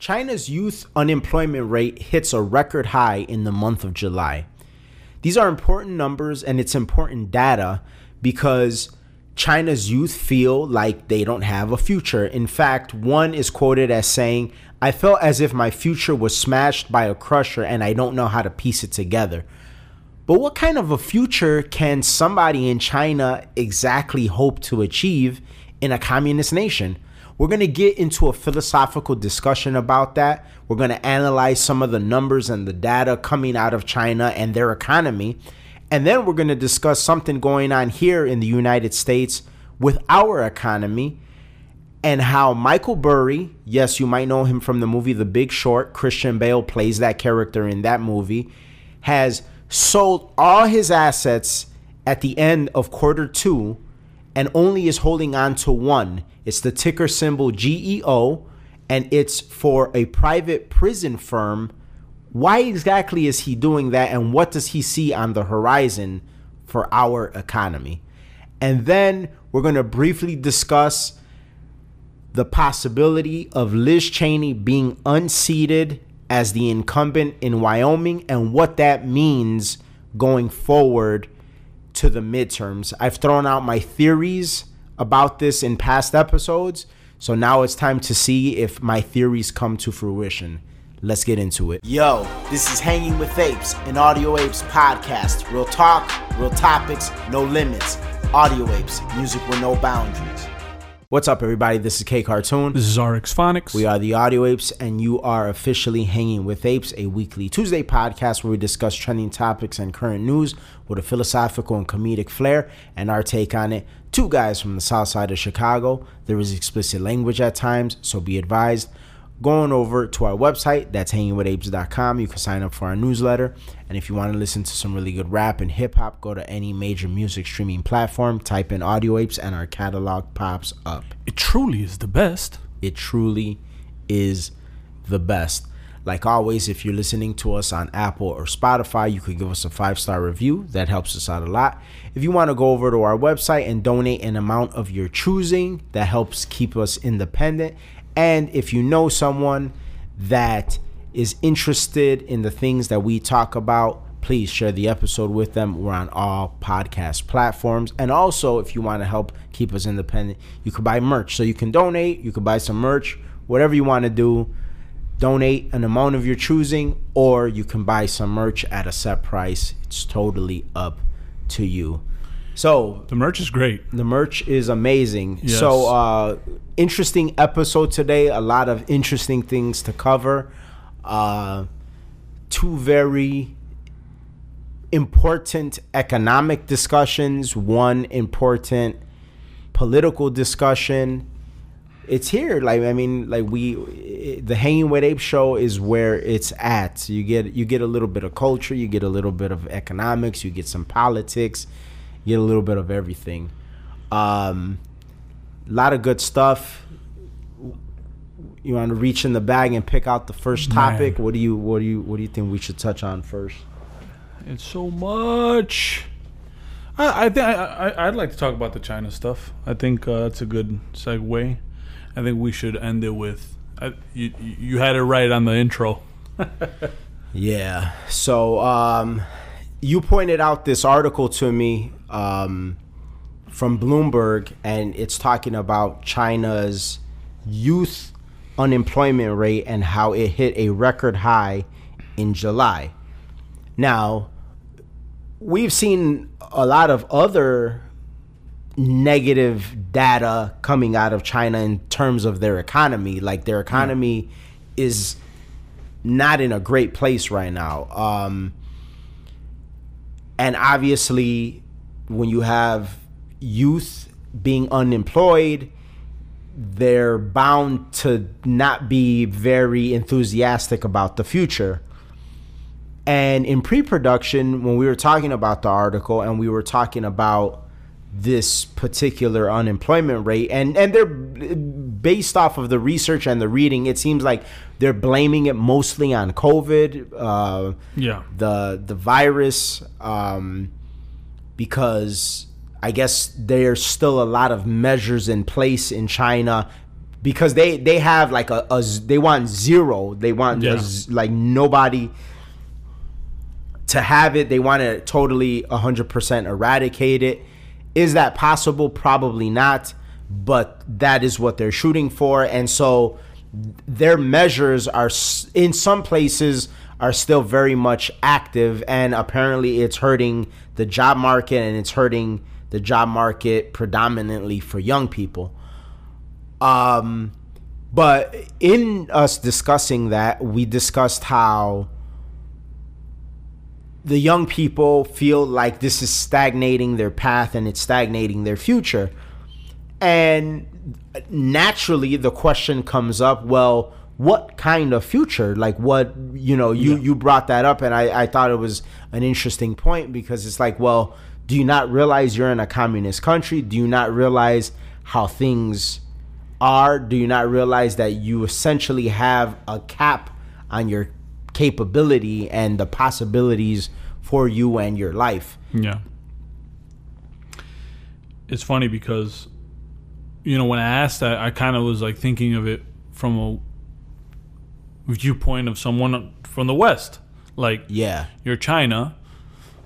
China's youth unemployment rate hits a record high in the month of July. These are important numbers and it's important data because China's youth feel like they don't have a future. In fact, one is quoted as saying, I felt as if my future was smashed by a crusher and I don't know how to piece it together. But what kind of a future can somebody in China exactly hope to achieve in a communist nation? We're going to get into a philosophical discussion about that. We're going to analyze some of the numbers and the data coming out of China and their economy. And then we're going to discuss something going on here in the United States with our economy and how Michael Burry, yes, you might know him from the movie The Big Short, Christian Bale plays that character in that movie, has sold all his assets at the end of quarter two and only is holding on to one. It's the ticker symbol GEO, and it's for a private prison firm. Why exactly is he doing that, and what does he see on the horizon for our economy? And then we're going to briefly discuss the possibility of Liz Cheney being unseated as the incumbent in Wyoming and what that means going forward to the midterms. I've thrown out my theories about this in past episodes, so now it's time to see if my theories come to fruition. Let's get into it. Yo, this is Hanging with Apes, an Audio Apes podcast. Real talk, real topics, no limits. Audio Apes, music with no boundaries. What's up, everybody? This is K Cartoon. This is RX Phonics. We are the Audio Apes, and you are officially Hanging with Apes, a weekly Tuesday podcast where we discuss trending topics and current news with a philosophical and comedic flair and our take on it. Two guys from the south side of Chicago. There is explicit language at times, so be advised. Going over to our website that's hangingwithapes.com you can sign up for our newsletter. And if you want to listen to some really good rap and hip hop go to any major music streaming platform type in audio apes and our catalog pops up. It truly is the best. It truly is the best like always if you're listening to us on apple or spotify you could give us a five star review that helps us out a lot if you want to go over to our website and donate an amount of your choosing that helps keep us independent and if you know someone that is interested in the things that we talk about, please share the episode with them. We're on all podcast platforms. And also, if you want to help keep us independent, you can buy merch. So you can donate, you can buy some merch, whatever you want to do. Donate an amount of your choosing, or you can buy some merch at a set price. It's totally up to you. So the merch is great. The merch is amazing. Yes. So uh, interesting episode today. A lot of interesting things to cover. Uh, two very important economic discussions. One important political discussion. It's here. Like I mean, like we, the Hanging with Ape show is where it's at. You get you get a little bit of culture. You get a little bit of economics. You get some politics you get a little bit of everything. Um, a lot of good stuff. You want to reach in the bag and pick out the first topic. Man. What do you what do you what do you think we should touch on first? It's so much. I, I think I, would like to talk about the China stuff. I think uh, that's a good segue. I think we should end it with uh, you. You had it right on the intro. yeah. So um, you pointed out this article to me um, from Bloomberg, and it's talking about China's youth unemployment rate and how it hit a record high in July. Now, we've seen a lot of other negative data coming out of China in terms of their economy. Like their economy yeah. is not in a great place right now. Um, and obviously, when you have youth being unemployed, they're bound to not be very enthusiastic about the future. And in pre production, when we were talking about the article and we were talking about this particular unemployment rate and and they're based off of the research and the reading it seems like they're blaming it mostly on covid uh, yeah. the the virus um, because i guess there's still a lot of measures in place in china because they they have like a, a they want zero. They want Yeah. a like nobody to have it. They want to totally 100% eradicate it is that possible? Probably not but that is what they're shooting for and so their measures are in some places are still very much active and apparently it's hurting the job market and it's hurting the job market predominantly for young people. Um but in us discussing that we discussed how the young people feel like this is stagnating their path and it's stagnating their future. And naturally the question comes up well what kind of future? Like what you know you you brought that up and i i thought it was an interesting point because it's like well do you not realize you're in a communist country? Do you not realize how things are? Do you not realize that you essentially have a cap on your capability and the possibilities for you and your life Yeah. It's funny because, you know, when I asked that, I kind of was like thinking of it from a viewpoint of someone from the West. Like, yeah you're China,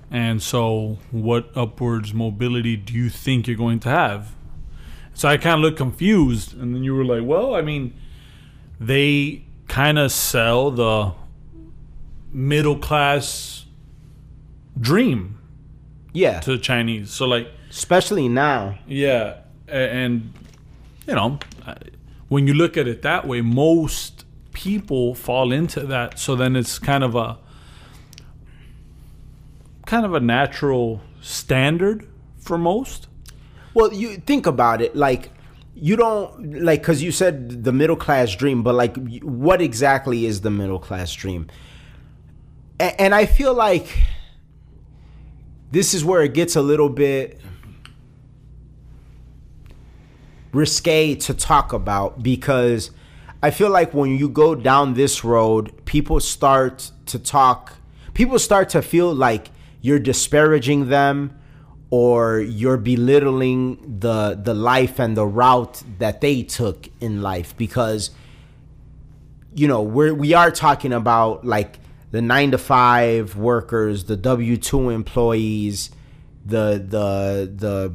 and so what upwards mobility do you think you're going to have? So I kind of looked confused, and then you were like, well, I mean, they kind of sell the middle class dream yeah to the Chinese. So like, especially now yeah, and you know, when you look at it that way, most people fall into that. So then it's kind of a kind of a natural standard for most. Well, you think about it, like you don't like because you said the middle class dream, but like, what exactly is the middle class dream? A- and I feel like this is where it gets a little bit risque to talk about because I feel like when you go down this road, people start to talk, people start to feel like you're disparaging them or you're belittling the the life and the route that they took in life because you know we're we are talking about like the nine to five workers the w2 employees the the the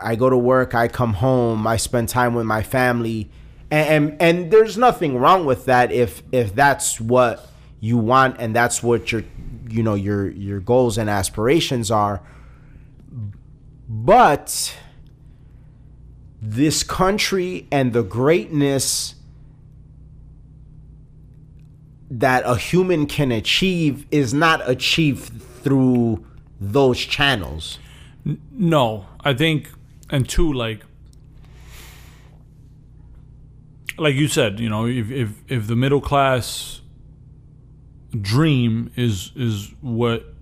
i go to work i come home i spend time with my family. And and, and there's nothing wrong with that if if that's what you want and that's what your you know your your goals and aspirations are. But this country and the greatness that a human can achieve is not achieved through those channels. No, I think, and two, like, like you said, you know, if if if the middle class dream is is what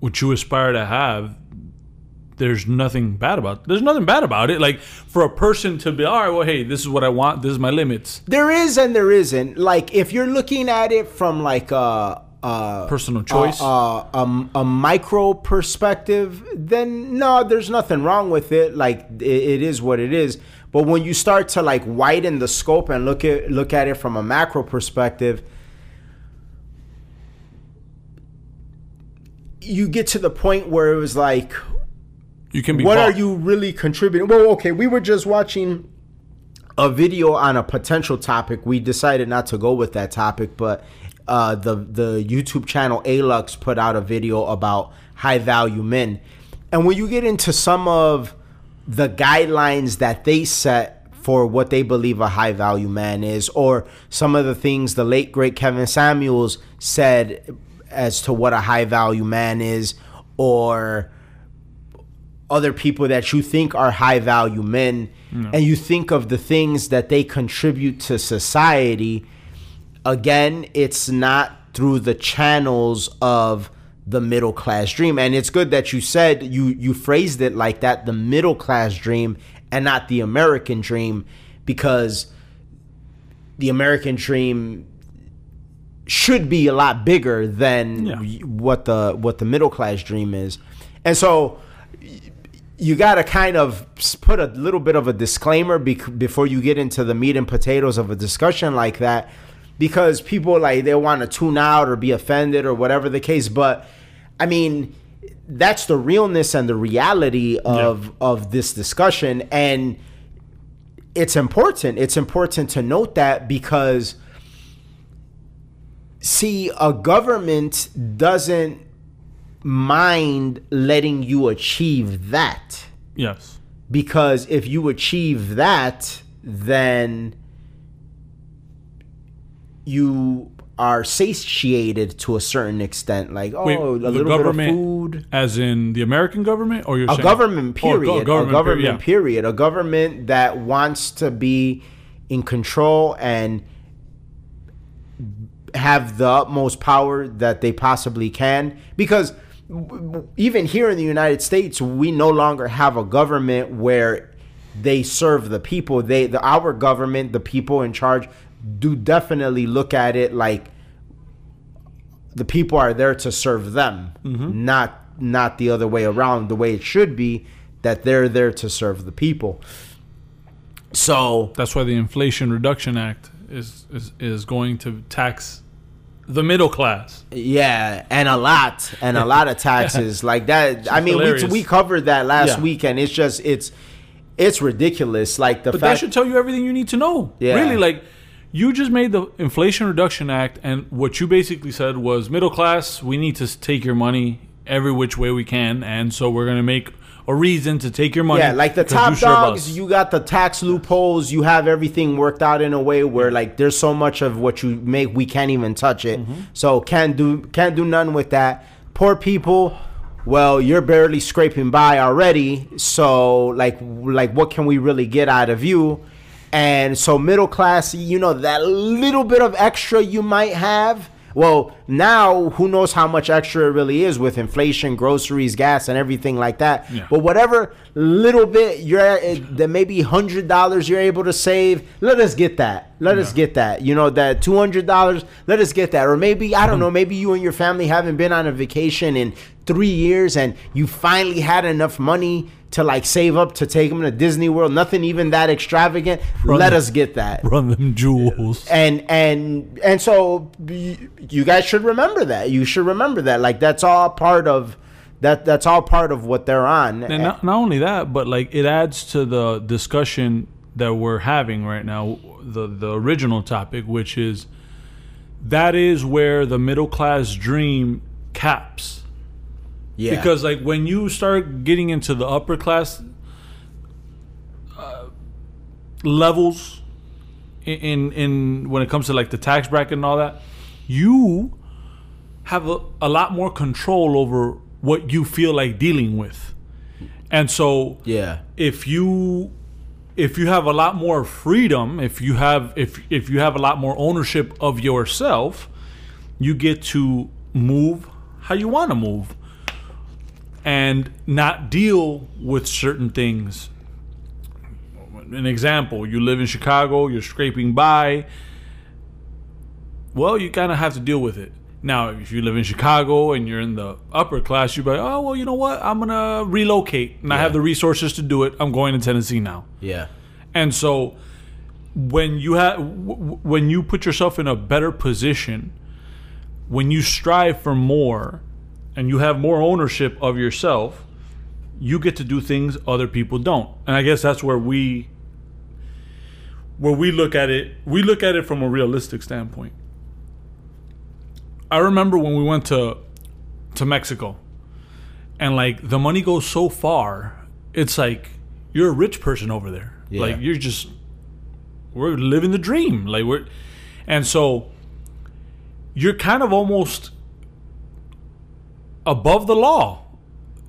what you aspire to have, there's nothing bad about. There's nothing bad about it. Like for a person to be, all right, well, hey, this is what I want. This is my limits. There is and there isn't. Like if you're looking at it from like a Personal choice. a, a, a, a micro perspective, then no, there's nothing wrong with it. Like it, it is what it is. But when you start to like widen the scope and look at look at it from a macro perspective, you get to the point where it was like, You can be. what bought. are you really contributing? Well, okay, we were just watching a video on a potential topic. We decided not to go with that topic, but uh, the the YouTube channel Alux put out a video about high value men, and when you get into some of the guidelines that they set for what they believe a high value man is, or some of the things the late great Kevin Samuels said as to what a high value man is, or other people that you think are high value men and you think of the things that they contribute to society again it's not through the channels of the middle class dream. And it's good that you said you you phrased it like that the middle class dream and not the american dream because the american dream should be a lot bigger than Yeah. what the what the middle class dream is. And so you got to kind of put a little bit of a disclaimer bec- before you get into the meat and potatoes of a discussion like that because people like they want to tune out or be offended or whatever the case but i mean that's the realness and the reality of of this discussion and it's important. It's important to note that because see a government doesn't mind letting you achieve that Yes. because if you achieve that then you are satiated to a certain extent like oh Wait, a little bit of food as in the American government, or you're a saying- government Oh, go- period government a government period, yeah. period a government that wants to be in control and have the utmost power that they possibly can because even here in the United States we no longer have a government where they serve the people. They the our government the people in charge do definitely look at it like the people are there to serve them mm-hmm. not not the other way around the way it should be that they're there to serve the people. So That's why the Inflation Reduction Act is is, is going to tax the middle class. Yeah, and a lot, and a lot of taxes like that. I mean, we, hilarious. we covered that last Yeah. week, and it's just it's it's ridiculous. Like the But that should tell you everything you need to know. Yeah. Really, like you just made the Inflation Reduction Act, and what you basically said was middle class. We need to take your money every which way we can, and so we're gonna make a reason to take your money. yeah, like the top you dogs, you got the tax loopholes. You have everything worked out in a way where like there's so much of what you make we can't even touch it. Mm-hmm. So can't do can't do none with that. Poor people. Well, you're barely scraping by already. So like like what can we really get out of you? And so middle class, you know, that little bit of extra you might have. Well, now who knows how much extra it really is with inflation, groceries, gas, and everything like that. Yeah. But whatever little bit you're at, that maybe hundred dollars you're able to save, let us get that. Let us get that. You know that two hundred dollars, let us get that. Or maybe I don't know, maybe you and your family haven't been on a vacation in three years, and you finally had enough money to like save up to take them to Disney World. Nothing even that extravagant. let the- us get that run them jewels. and and and so you guys should remember that you should remember that like that's all part of that that's all part of what they're on And not, not only that, but like it adds to the discussion that we're having right now, the the original topic, which is that is where the middle class dream caps. yeah Because like when you start getting into the upper class uh, levels in, in in when it comes to like the tax bracket and all that, you have a, a lot more control over what you feel like dealing with. And so yeah if you if you have a lot more freedom, if you have if if you have a lot more ownership of yourself, you get to move how you want to move and not deal with certain things. An example, you live in Chicago, you're scraping by. Well, you kind of have to deal with it. Now, if you live in Chicago and you're in the upper class, you're like, oh, well, you know what? I'm going to relocate and I have the resources to do it. I'm going to Tennessee now. yeah And so when you have w- when you put yourself in a better position, when you strive for more and you have more ownership of yourself, you get to do things other people don't. And I guess that's where we where we look at it, we look at it from a realistic standpoint. I remember when we went to to Mexico and like the money goes so far, it's like you're a rich person over there. Yeah. Like you're just we're living the dream. Like we're and so you're kind of almost above the law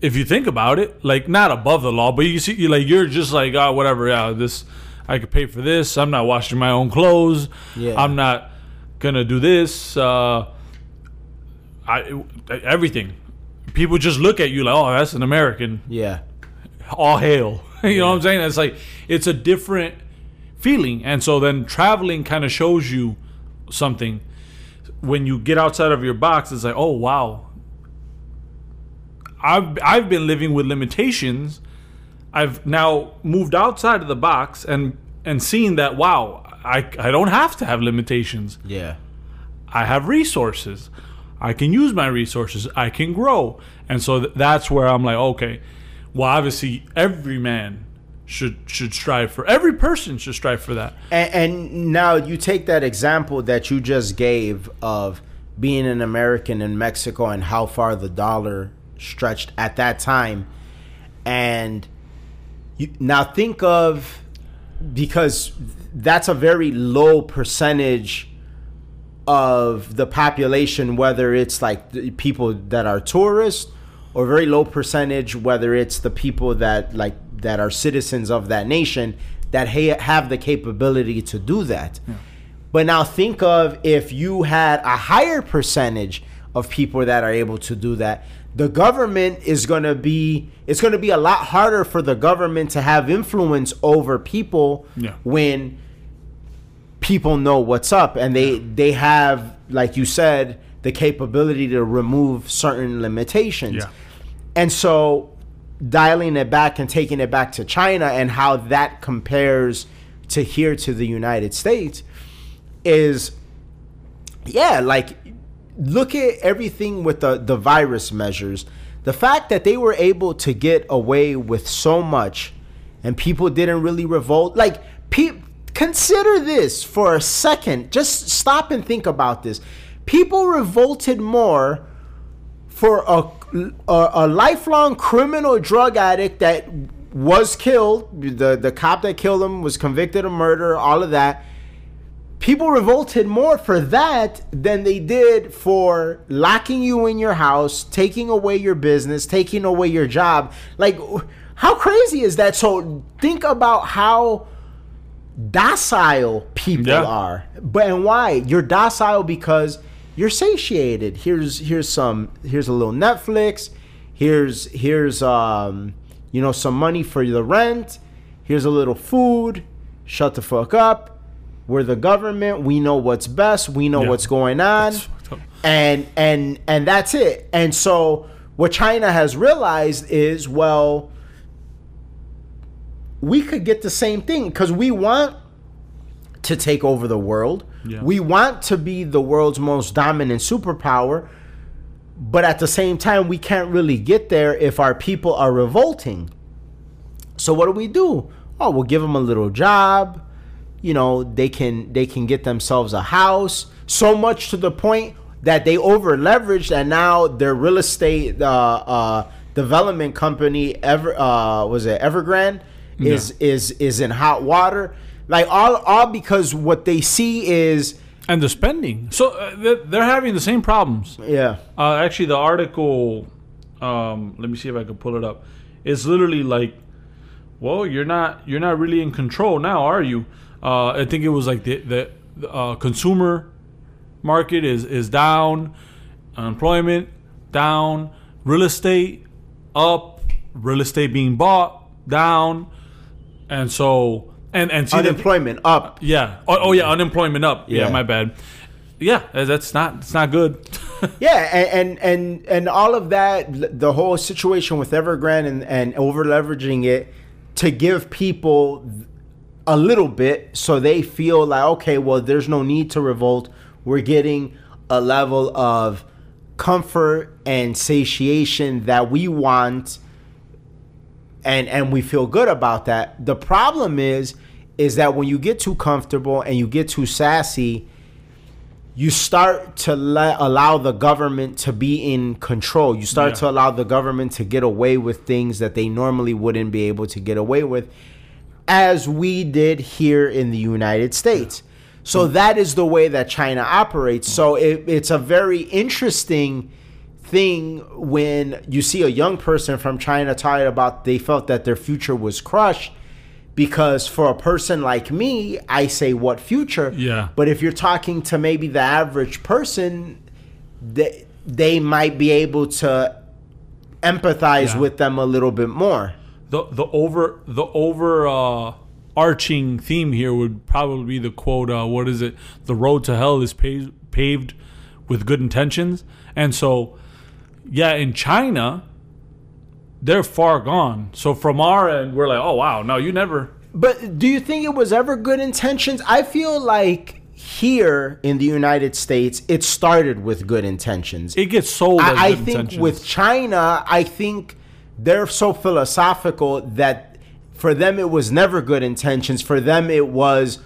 if you think about it like not above the law but you see you like you're just like oh whatever yeah this i could pay for this i'm not washing my own clothes Yeah. i'm not gonna do this uh i everything people just look at you like oh that's an american yeah all hail. you know what I'm saying? It's like it's a different feeling. And so then traveling kind of shows you something. When you get outside of your box, it's like, oh wow. I've I've been living with limitations I've now moved outside of the box and and seen that wow, I I don't have to have limitations. Yeah. I have resources. I can use my resources. I can grow. And so th- that's where I'm like, okay, well, obviously, every man should should strive for. Every person should strive for that. And, and now you take that example that you just gave of being an American in Mexico and how far the dollar stretched at that time, and you, now think of because that's a very low percentage of the population, whether it's like the people that are tourists or very low percentage, whether it's the people that like that are citizens of that nation that ha- have the capability to do that. But now think of if you had a higher percentage of people that are able to do that. The government is going to be it's going to be a lot harder for the government to have influence over people Yeah. when people know what's up and they they have like you said the capability to remove certain limitations. Yeah. and so dialing it back and taking it back to China and how that compares to here to the United States is yeah like look at everything with the the virus measures. The fact that they were able to get away with so much and people didn't really revolt like pe- consider this for a second. Just stop and think about this. People revolted more for a, a, a lifelong criminal drug addict that was killed the the cop that killed him was convicted of murder all of that. People revolted more for that than they did for locking you in your house taking away your business taking away your job. Like how crazy is that? So think about how docile people Yeah. are. But and why? You're docile because you're satiated. Here's here's some here's a little netflix. Here's here's um you know some money for the rent. Here's a little food. Shut the fuck up. We're the government. We know what's best. We know Yeah. what's going on. That's fucked up. and and and that's it. And so what china has realized is well we could get the same thing because we want to take over the world. Yeah. we want to be the world's most dominant superpower but at the same time we can't really get there if our people are revolting. So what do we do? Oh we'll give them a little job. You know they can they can get themselves a house. So much to the point that they over leveraged and now their real estate uh, uh, development company ever uh, was it evergrande is is is in hot water like all all because what they see is And the spending. So uh, they're, having the same problems. yeah Uh, actually, the article. Um, let me see if I can pull it up. It's literally like, well, you're not you're not really in control now, are you? Uh, I think it was like the the, the uh, consumer market is is down, unemployment down, real estate up, real estate being bought down, and so and and see the- unemployment up yeah. Oh, oh yeah, unemployment up. Yeah. Yeah. my bad. Yeah, uh, that's not it's not good. Yeah, and, and and and all of that, the whole situation with Evergrande and and over leveraging it to give people a little bit so they feel like okay, well, there's no need to revolt. We're getting a level of comfort and satiation that we want and and we feel good about that. The problem is is that when you get too comfortable and you get too sassy, you start to let allow the government to be in control. You start Yeah. to allow the government to get away with things that they normally wouldn't be able to get away with, as we did here in the United States. So that is the way that China operates. So it, it's a very interesting thing when you see a young person from China talking about they felt that their future was crushed because for a person like me, I say what future? Yeah. But if you're talking to maybe the average person, they they might be able to empathize Yeah. with them a little bit more. the the over the over uh, arching theme here would probably be the quote. Uh, what is it? The road to hell is paved paved with good intentions, and so yeah, in China, they're far gone. So from our end, we're like, oh wow, no, you never. But do you think it was ever good intentions? I feel like here in the United States, it started with good intentions. It gets sold. I, I think intentions. with China, I think they're so philosophical that for them it was never good intentions. For them it was,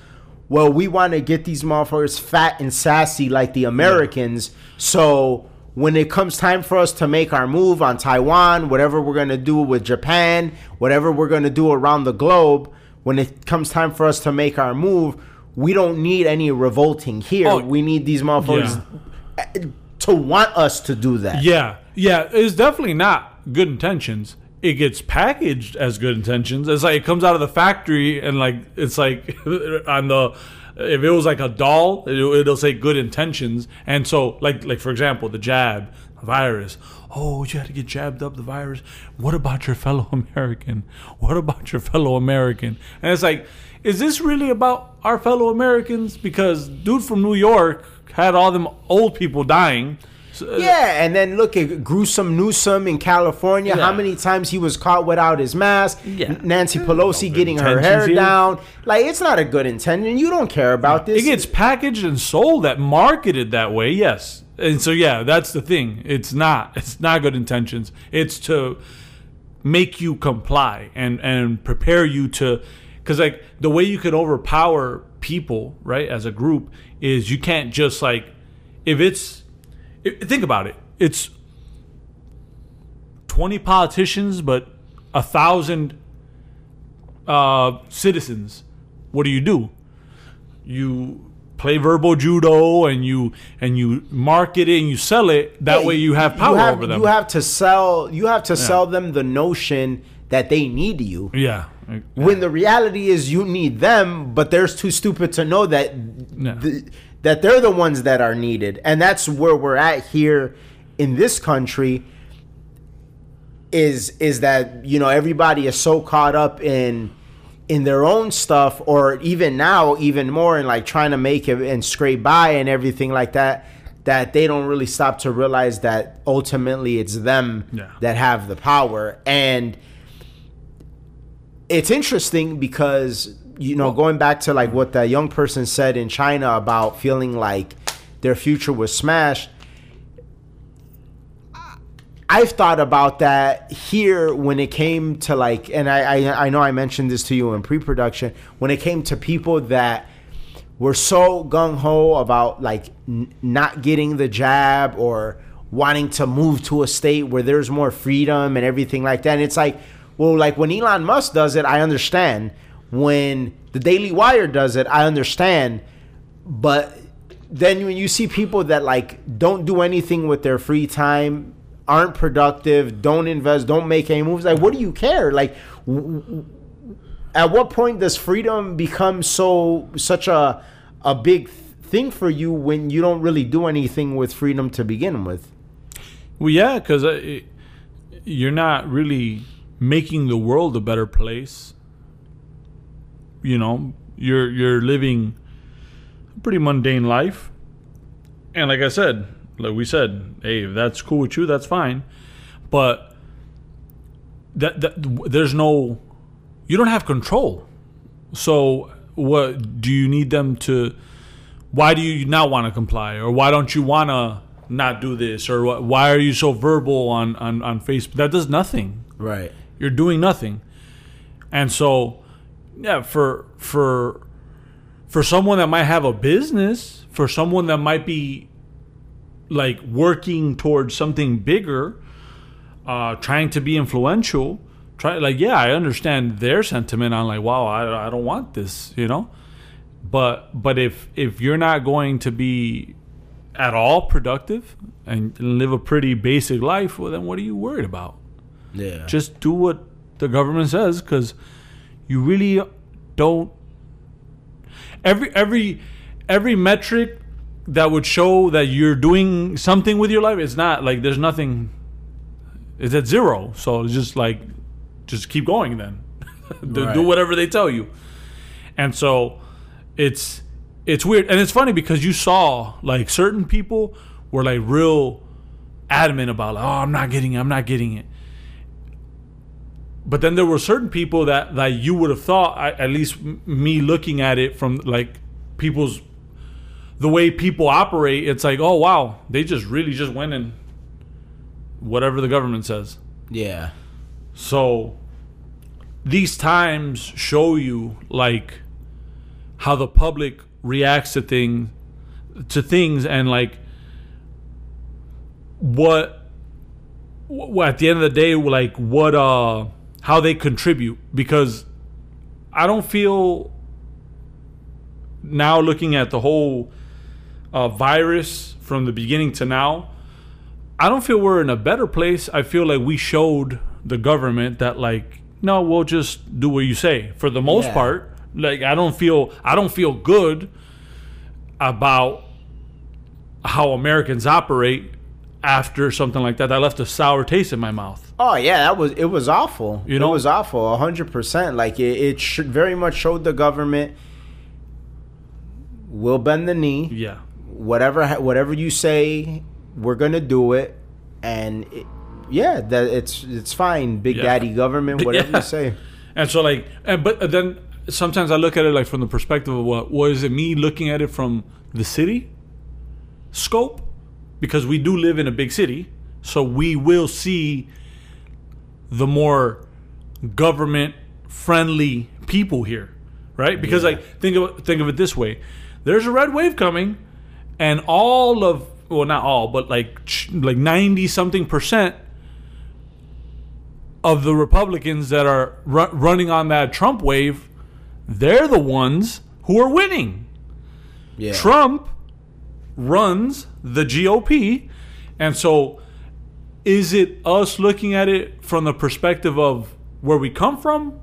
well, we want to get these motherfuckers fat and sassy like the Americans. So when it comes time for us to make our move on Taiwan, whatever we're gonna do with Japan, whatever we're gonna do around the globe, when it comes time for us to make our move, we don't need any revolting here. Oh, we need these motherfuckers to want us to do that. Yeah, yeah, it's definitely not good intentions. It gets packaged as good intentions. It's like it comes out of the factory and like it's like on the if it was like a doll, it, it'll say good intentions. And so like like for example, the jab virus. Oh, you had to get jabbed up the virus. What about your fellow American? What about your fellow American? And it's like, is this really about our fellow Americans? Because dude from New York had all them old people dying. So- uh, Yeah, and then look at gruesome Newsom in California. How many times he was caught without his mask? Yeah. Nancy hmm. Pelosi good getting her hair here. down. Like it's not a good intention. You don't care about this. It gets packaged and sold that marketed that way, yes. And so yeah, that's the thing. It's not it's not good intentions. It's to make you comply and and prepare you to cuz like the way you could overpower people, right, as a group is you can't just like if it's if, think about it. It's 20 politicians but a thousand uh, citizens. What do you do? you play verbal judo and you and you market it and you sell it that Yeah, way you have power have, over them You have to sell. You have to sell them the notion that they need you. yeah When the reality is you need them, but they're too stupid to know that Yeah. That they're the ones that are needed, and that's where we're at here in this country. Is is that you know everybody is so caught up in in their own stuff, or even now, even more in like trying to make it and scrape by and everything like that, that they don't really stop to realize that ultimately it's them Yeah. that have the power and it's interesting because you know going back to like what that young person said in China about feeling like their future was smashed I've thought about that here when it came to like and I I, I know I mentioned this to you in pre-production when it came to people that were so gung ho about like n- not getting the jab or wanting to move to a state where there's more freedom and everything like that. And it's like, well, like when Elon Musk does it, I understand. When the Daily Wire does it, I understand. But then when you see people that like don't do anything with their free time, aren't productive, don't invest, don't make any moves, like what do you care? Like w- w- at what point does freedom become so such a a big thing for you when you don't really do anything with freedom to begin with? well yeah because uh, you're not really making the world a better place you know you're you're living a pretty mundane life. And like i said like we said hey if that's cool with you that's fine. But that, that there's no you don't have control. So what do you need them to why do you not want to comply? Or why don't you want to not do this? Or wh- why are you so verbal on, on on facebook? That does nothing. Right. you're doing nothing. And so yeah for for for someone that might have a business for someone that might be like working towards something bigger uh trying to be influential try like yeah i understand their sentiment on like wow i, I don't want this you know but but if if you're not going to be at all productive and live a pretty basic life well then what are you worried about Yeah. just do what the government says because you really don't. Every every every metric that would show that you're doing something with your life it's not like there's nothing. It's at zero. So it's just like just keep going then. Do, Right. do whatever they tell you. And so it's it's weird. And it's funny because you saw like certain people were like real adamant about like, oh i'm not getting it. I'm not getting it but then there were certain people that that you would have thought, at least me looking at it from like people's the way people operate, it's like, oh wow, they just really just went in whatever the government says. Yeah. So these times show you like how the public reacts to things to things and like what, what at the end of the day like what uh how they contribute because I don't feel now looking at the whole uh, virus from the beginning to now I don't feel we're in a better place. I feel like we showed the government that like no, we'll just do what you say for the most Yeah. part. Like I don't feel I don't feel good about how Americans operate after something like that. That left a sour taste in my mouth. Oh yeah, that was it was awful. You know? it was awful, hundred percent. Like it, it sh- very much showed the government will bend the knee. Yeah. Whatever, whatever you say, we're gonna do it, and it, yeah, that it's it's fine. Big Yeah. daddy government, whatever Yeah. you say. And so like, and, but then sometimes I look at it like from the perspective of what was it me looking at it from the city scope because we do live in a big city, so we will see the more government friendly people here, right? Because Yeah. like think of think of it this way: there's a red wave coming, and all of well not all but like like ninety something percent of the Republicans that are ru- running on that Trump wave, they're the ones who are winning. Yeah, Trump runs the GOP. And so is it us looking at it from the perspective of where we come from?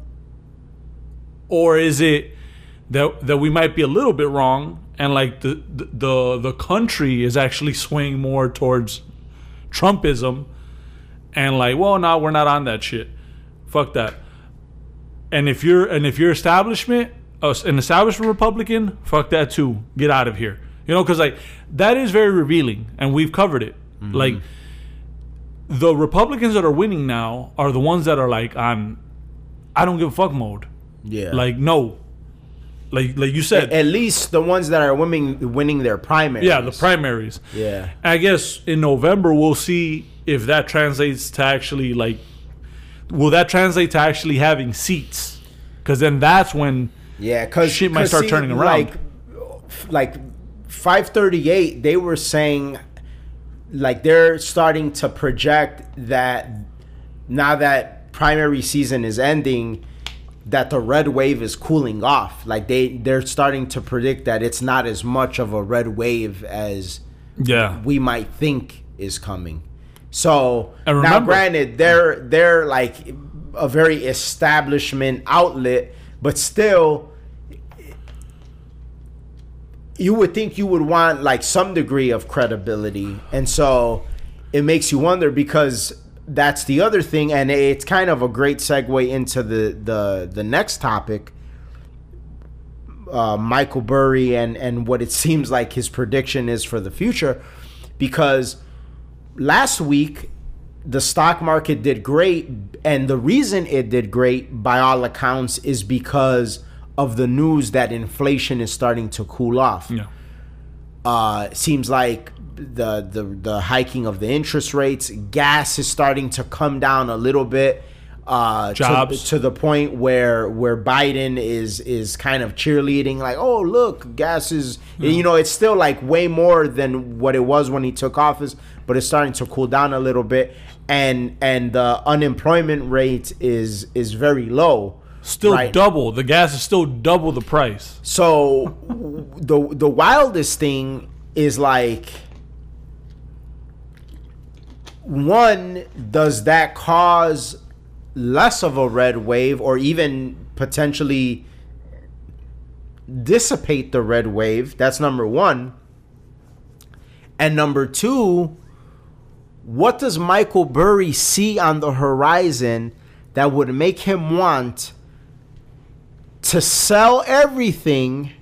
Or is it that that we might be a little bit wrong and like the the the, country is actually swaying more towards Trumpism and like, well, no, we're not on that shit. Fuck that. And if you're and if you're establishment, uh, an establishment Republican, fuck that too. Get out of here. You know, because like that is very revealing, and we've covered it. Like the Republicans that are winning now are the ones that are like on, I don't give a fuck mode. yeah. Like no, like like you said, at least the ones that are winning winning their primaries. yeah, the primaries. Yeah, I guess in November we'll see if that translates to actually like will that translate to actually having seats? Because then that's when yeah, because Shit might start turning around. Like, like five thirty eight, they were saying, like they're starting to project that now that primary season is ending, that the red wave is cooling off. Like they they're starting to predict that it's not as much of a red wave as yeah we might think is coming. So And now, granted, they're they're like a very establishment outlet, but still, you would think you would want like some degree of credibility, and so it makes you wonder because that's the other thing, and it's kind of a great segue into the the the next topic. Uh, Michael Burry and and what it seems like his prediction is for the future, because last week the stock market did great and the reason it did great by all accounts is because of the news that inflation is starting to cool off. Yeah. Uh seems like the the the hiking of the interest rates gas is starting to come down a little bit uh to- Jobs. to, the point where where Biden is is kind of cheerleading like oh look gas is you know it's still like way more than what it was when he took office but it's starting to cool down a little bit. And and the unemployment rate is is very low still right? double. The gas is still double the price. So the the wildest thing is like one does that cause less of a red wave or even potentially dissipate the red wave? That's number 1 and number 2 what does Michael Burry see on the horizon that would make him want to sell everything,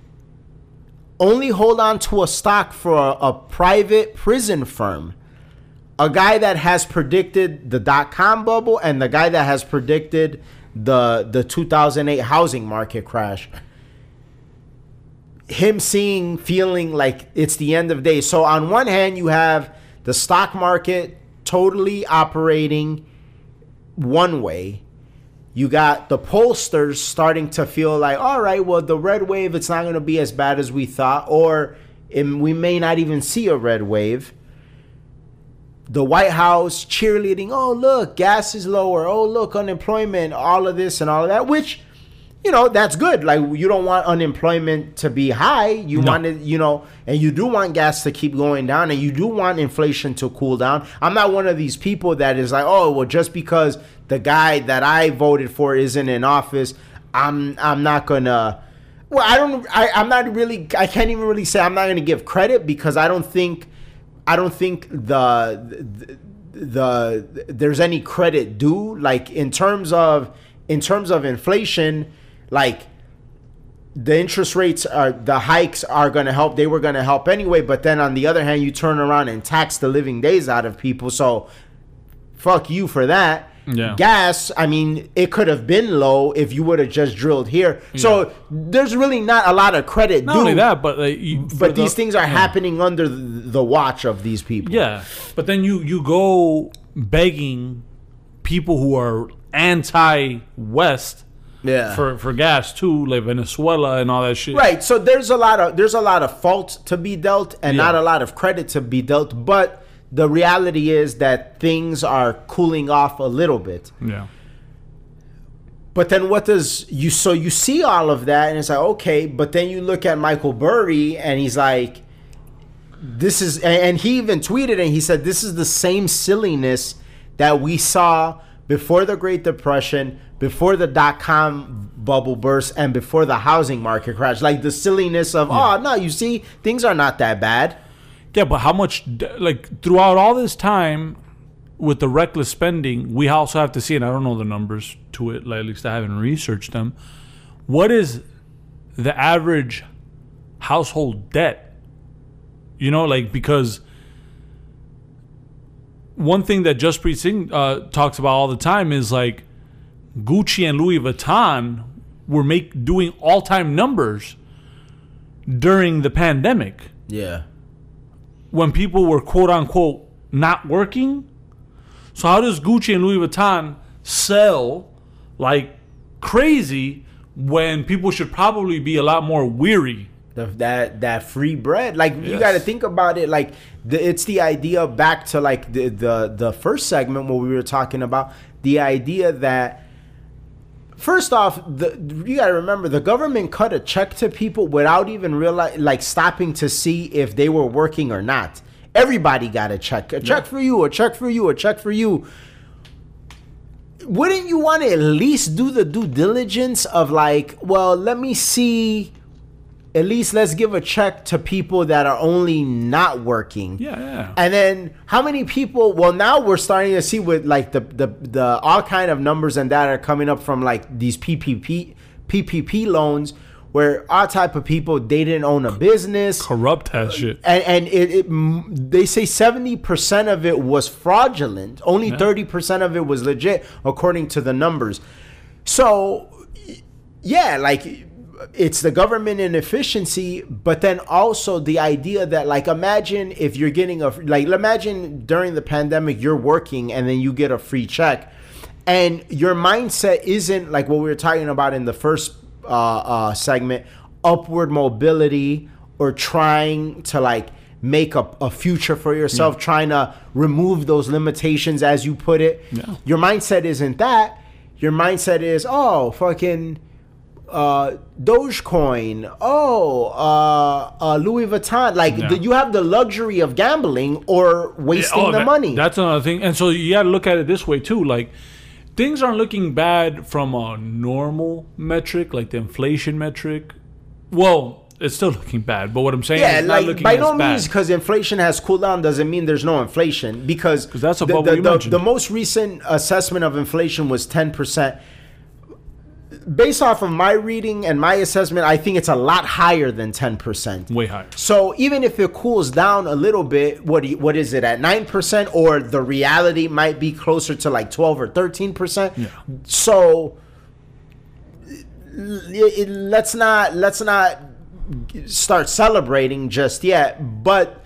only hold on to a stock for a, a private prison firm. a guy that has predicted the dot com bubble and the guy that has predicted the the 2008 housing market crash. Him seeing feeling like it's the end of day. So on one hand you have the stock market totally operating one way you got the pollsters starting to feel like all right well the red wave it's not going to be as bad as we thought or it, we may not even see a red wave the White House cheerleading, oh, look, gas is lower. Oh, look, unemployment, all of this and all of that, which, you know, that's good. Like, you don't want unemployment to be high. You No. want it, you know, and you do want gas to keep going down and you do want inflation to cool down. I'm not one of these people that is like, oh, well, just because the guy that I voted for isn't in office, I'm I'm not gonna well, I don't. I, I'm not really. I can't even really say I'm not to give credit because I don't think. I don't think the, the the there's any credit due. Like in terms of in terms of inflation, like the interest rates are the hikes are going to help. They were going to help anyway. But then on the other hand, you turn around and tax the living days out of people. So fuck you for that. Yeah. Gas, I mean, it could have been low if you would have just drilled here. So there's really not a lot of credit Not due. only that, but like, you, but the- these things are yeah. happening under the, the watch of these people. Yeah, but then you you go begging people who are anti-West Yeah. for for gas too, like Venezuela and all that shit. Right. So there's a lot of there's a lot of fault to be dealt and Yeah. not a lot of credit to be dealt, but the reality is that things are cooling off a little bit. Yeah. But then what does you so you see all of that and it's like okay, but then you look at Michael Burry and he's like this is and and he even tweeted and he said this is the same silliness that we saw before the Great Depression, before the dot com bubble burst and before the housing market crash. Like the silliness of oh no, you see things are not that bad. Yeah, but how much like throughout all this time with the reckless spending, we also have to see, and I don't know the numbers to it. Like, at least I haven't researched them. What is the average household debt? You know, like because one thing that Jaspreet Singh uh, talks about all the time is like Gucci and Louis Vuitton were make doing all time numbers during the pandemic Yeah. when people were quote unquote not working. So how does Gucci and Louis Vuitton sell like crazy when people should probably be a lot more weary? the, that that free bread like you got to think about it like the, it's the idea back to like the, the the first segment where we were talking about the idea that first off the you got to remember the government cut a check to people without even realize like stopping to see if they were working or not. Everybody got a check. A check for you a check for you a check for you. Wouldn't you want to at least do the due diligence of like well let me see at least let's give a check to people that are only not working. Yeah, yeah. And then how many people? Well, now we're starting to see with like the the the all kind of numbers and data are coming up from like these PPP PPP loans, where all type of people they didn't own a business. Corrupt that uh, shit. And, and it, it they say 70% of it was fraudulent. Only Yeah. 30% of it was legit, according to the numbers. So, yeah, like it's the government inefficiency, but then also the idea that, like, imagine if you're getting a, like, imagine during the pandemic, you're working and then you get a free check. And your mindset isn't like what we were talking about in the first uh, uh, segment upward mobility or trying to like make a, a future for yourself, trying to remove those limitations, as you put it. Yeah. Your mindset isn't that. Your mindset is, oh, fucking uh, Dogecoin. Oh, uh, uh, Louis Vuitton. Like Yeah. you have the luxury of gambling or wasting Oh, the that- money. That's another thing. And so you got to look at it this way too. Like things aren't looking bad from a normal metric, like the inflation metric. Well, it's still looking bad, but what I'm saying yeah, is not like looking by no bad. means because inflation has cooled down doesn't mean there's no inflation because that's a the, bubble the, the, the most recent assessment of inflation was ten percent. Based off of my reading and my assessment, I think it's a lot higher than 10%. Way higher. So even if it cools down a little bit, what you, what is it at 9% or the reality might be closer to like 12 or 13%. Yeah. So l- it- let's not let's not start celebrating just yet, but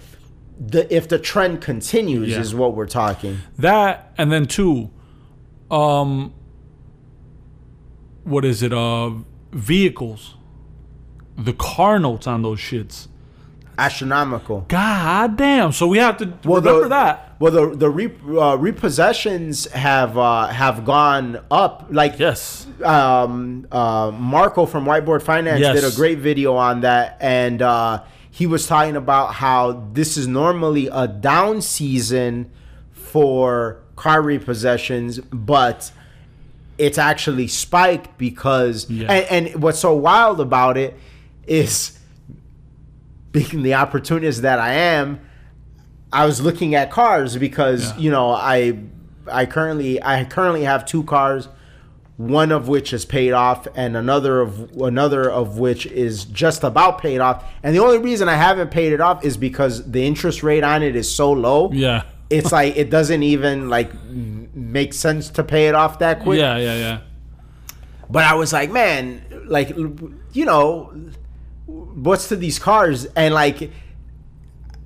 the if the trend continues Yeah. is what we're talking. That and then two, um, what is it? Uh, vehicles. The car notes on those shits. Astronomical. God damn! So we have to Well, remember the, that. Well, the the re, uh, repossessions have uh, have gone up. Like Yes. um, uh, Marco from Whiteboard Finance Yes. did a great video on that, and uh, he was talking about how this is normally a down season for car repossessions, but it's actually spiked because Yeah. and, and what's so wild about it is being the opportunist that I am, I was looking at cars because Yeah. you know I I currently I currently have two cars, one of which is paid off, and another of another of which is just about paid off. And the only reason I haven't paid it off is because the interest rate on it is so low. Yeah. It's like it doesn't even like make sense to pay it off that quick. Yeah. Yeah. Yeah. But I was like, man, like, you know, what's to these cars? And like,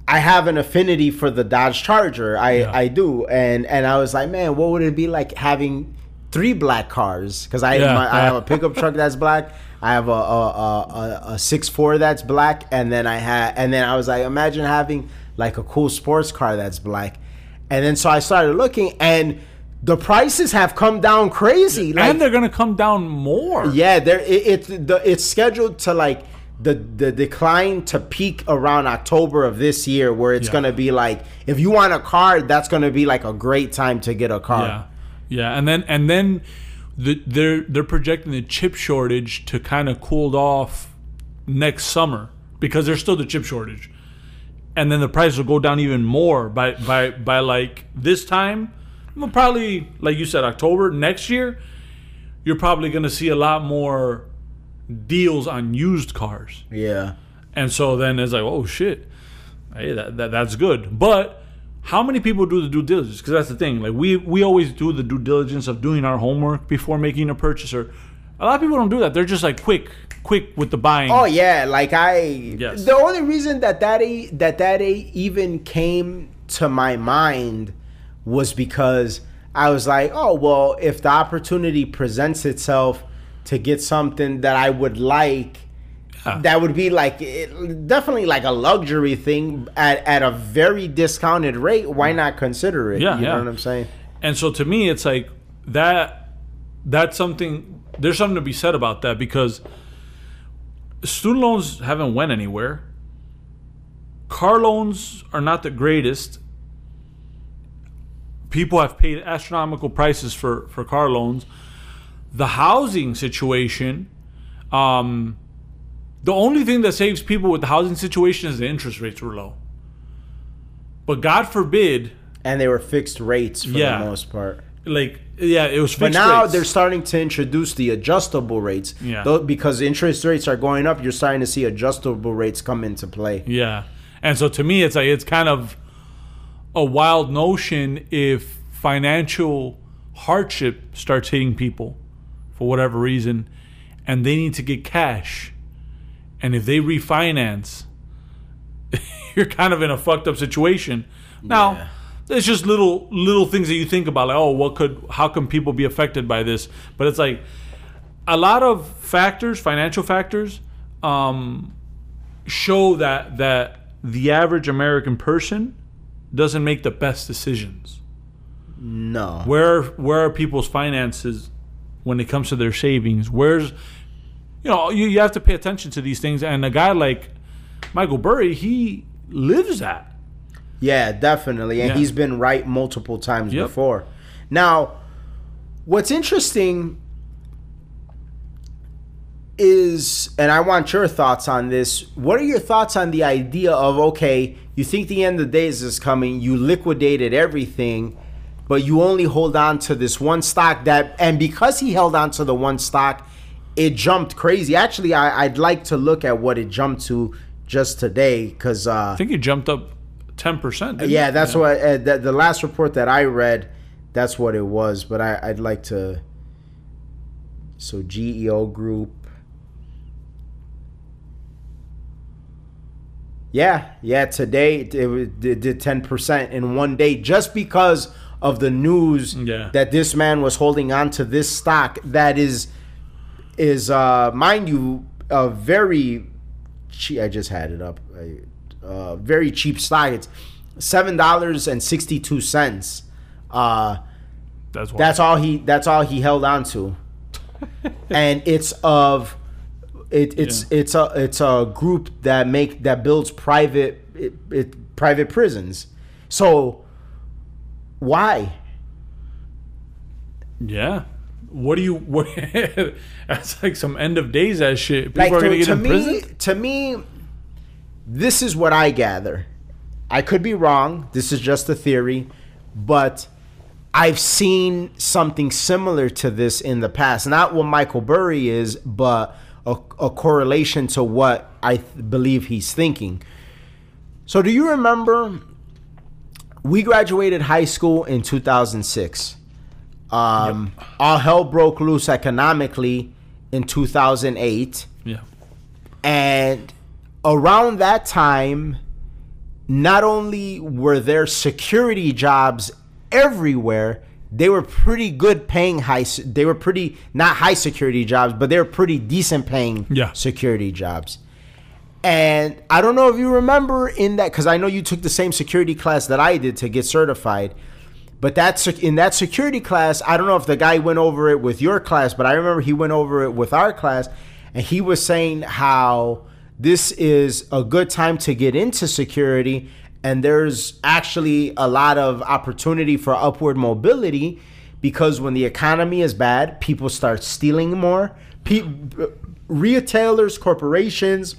I have an affinity for the Dodge Charger. I Yeah. I do, and and I was like, man, what would it be like having three black cars? Because I Yeah. my, I have a pickup truck that's black. I have a a, a, a, a six four that's black, and then I had and then I was like, imagine having like a cool sports car that's black. And then so I started looking, and the prices have come down crazy. Like, and they're gonna come down more. yeah, there it, it the it's scheduled to like the the decline to peak around October of this year, where it's Yeah. gonna be like if you want a car, that's gonna be like a great time to get a car. Yeah, yeah, and then and then the, they're they're projecting the chip shortage to kind of cooled off next summer because there's still the chip shortage, and then the price will go down even more by by by like this time, well, probably like you said October next year. You're probably going to see a lot more deals on used cars. Yeah. And so then it's like, oh shit, hey, that, that that's good. But how many people do the due diligence? Because that's the thing. Like we we always do the due diligence of doing our homework before making a purchase. Or a lot of people don't do that. They're just like quick, quick with the buying. Oh yeah, like I. Yes. The only reason that that a, that that a even came to my mind was because I was like, oh well, if the opportunity presents itself to get something that I would like, Yeah. that would be like it, definitely like a luxury thing at at a very discounted rate. Why not consider it? Yeah, you yeah. know what I'm saying. And so to me, it's like that. That's something. There's something to be said about that because student loans haven't went anywhere. Car loans are not the greatest. People have paid astronomical prices for for car loans. The housing situation, um, the only thing that saves people with the housing situation is the interest rates were low. But God forbid, And they were fixed rates for Yeah. the most part. Like yeah, it was But now rates. they're starting to introduce the adjustable rates. Yeah. Though, because interest rates are going up, you're starting to see adjustable rates come into play. Yeah. And so to me, it's like it's kind of a wild notion if financial hardship starts hitting people for whatever reason and they need to get cash. And if they refinance, you're kind of in a fucked up situation. Now, Yeah. It's just little little things that you think about like, oh, what could how can people be affected by this? But it's like a lot of factors, financial factors, um, show that that the average American person doesn't make the best decisions. No. Where where are people's finances when it comes to their savings? Where's you know you, you have to pay attention to these things. And a guy like Michael Burry, he lives that. Yeah, definitely. And Yeah. he's been right multiple times Yep. before. Now, what's interesting is, and I want your thoughts on this. What are your thoughts on the idea of, okay, you think the end of the days is coming, you liquidated everything, but you only hold on to this one stock that, and because he held on to the one stock, it jumped crazy. Actually, I, I'd like to look at what it jumped to just today because uh, I think it jumped up ten percent. yeah, that's what uh, the, the last report that I read. That's what it was. But I, I'd like to. So GEO Group. Yeah, yeah. Today it, it, it did ten percent in one day just because of the news Yeah. that this man was holding on to this stock that is is uh mind you a very cheap. I just had it up. A uh, very cheap stock. It's seven dollars and sixty two cents. Uh, That's why. that's all he. That's all he held on to, and it's of. It, it's it's a it's a group that make that builds private it, it, private prisons. So why? yeah. What do you? What? that's like some end of days ass shit. People like are gonna get to me imprisoned. to me this is what i gather. I could be wrong. This is just a theory. But i've seen something similar to this in the past. Not what michael burry is but a, a correlation to what i th- believe he's thinking. So do you remember we graduated high school in 2006 um, all hell broke loose economically in 2008 Yeah. and around that time, not only were there security jobs everywhere, they were pretty good paying high. They were pretty not high security jobs, but they were pretty decent paying Yeah. security jobs. And I don't know if you remember in that because I know you took the same security class that I did to get certified. But that's in that security class. I don't know if the guy went over it with your class, but I remember he went over it with our class, and he was saying how this is a good time to get into security, and there's actually a lot of opportunity for upward mobility because when the economy is bad, people start stealing more. Pe- retailers, corporations,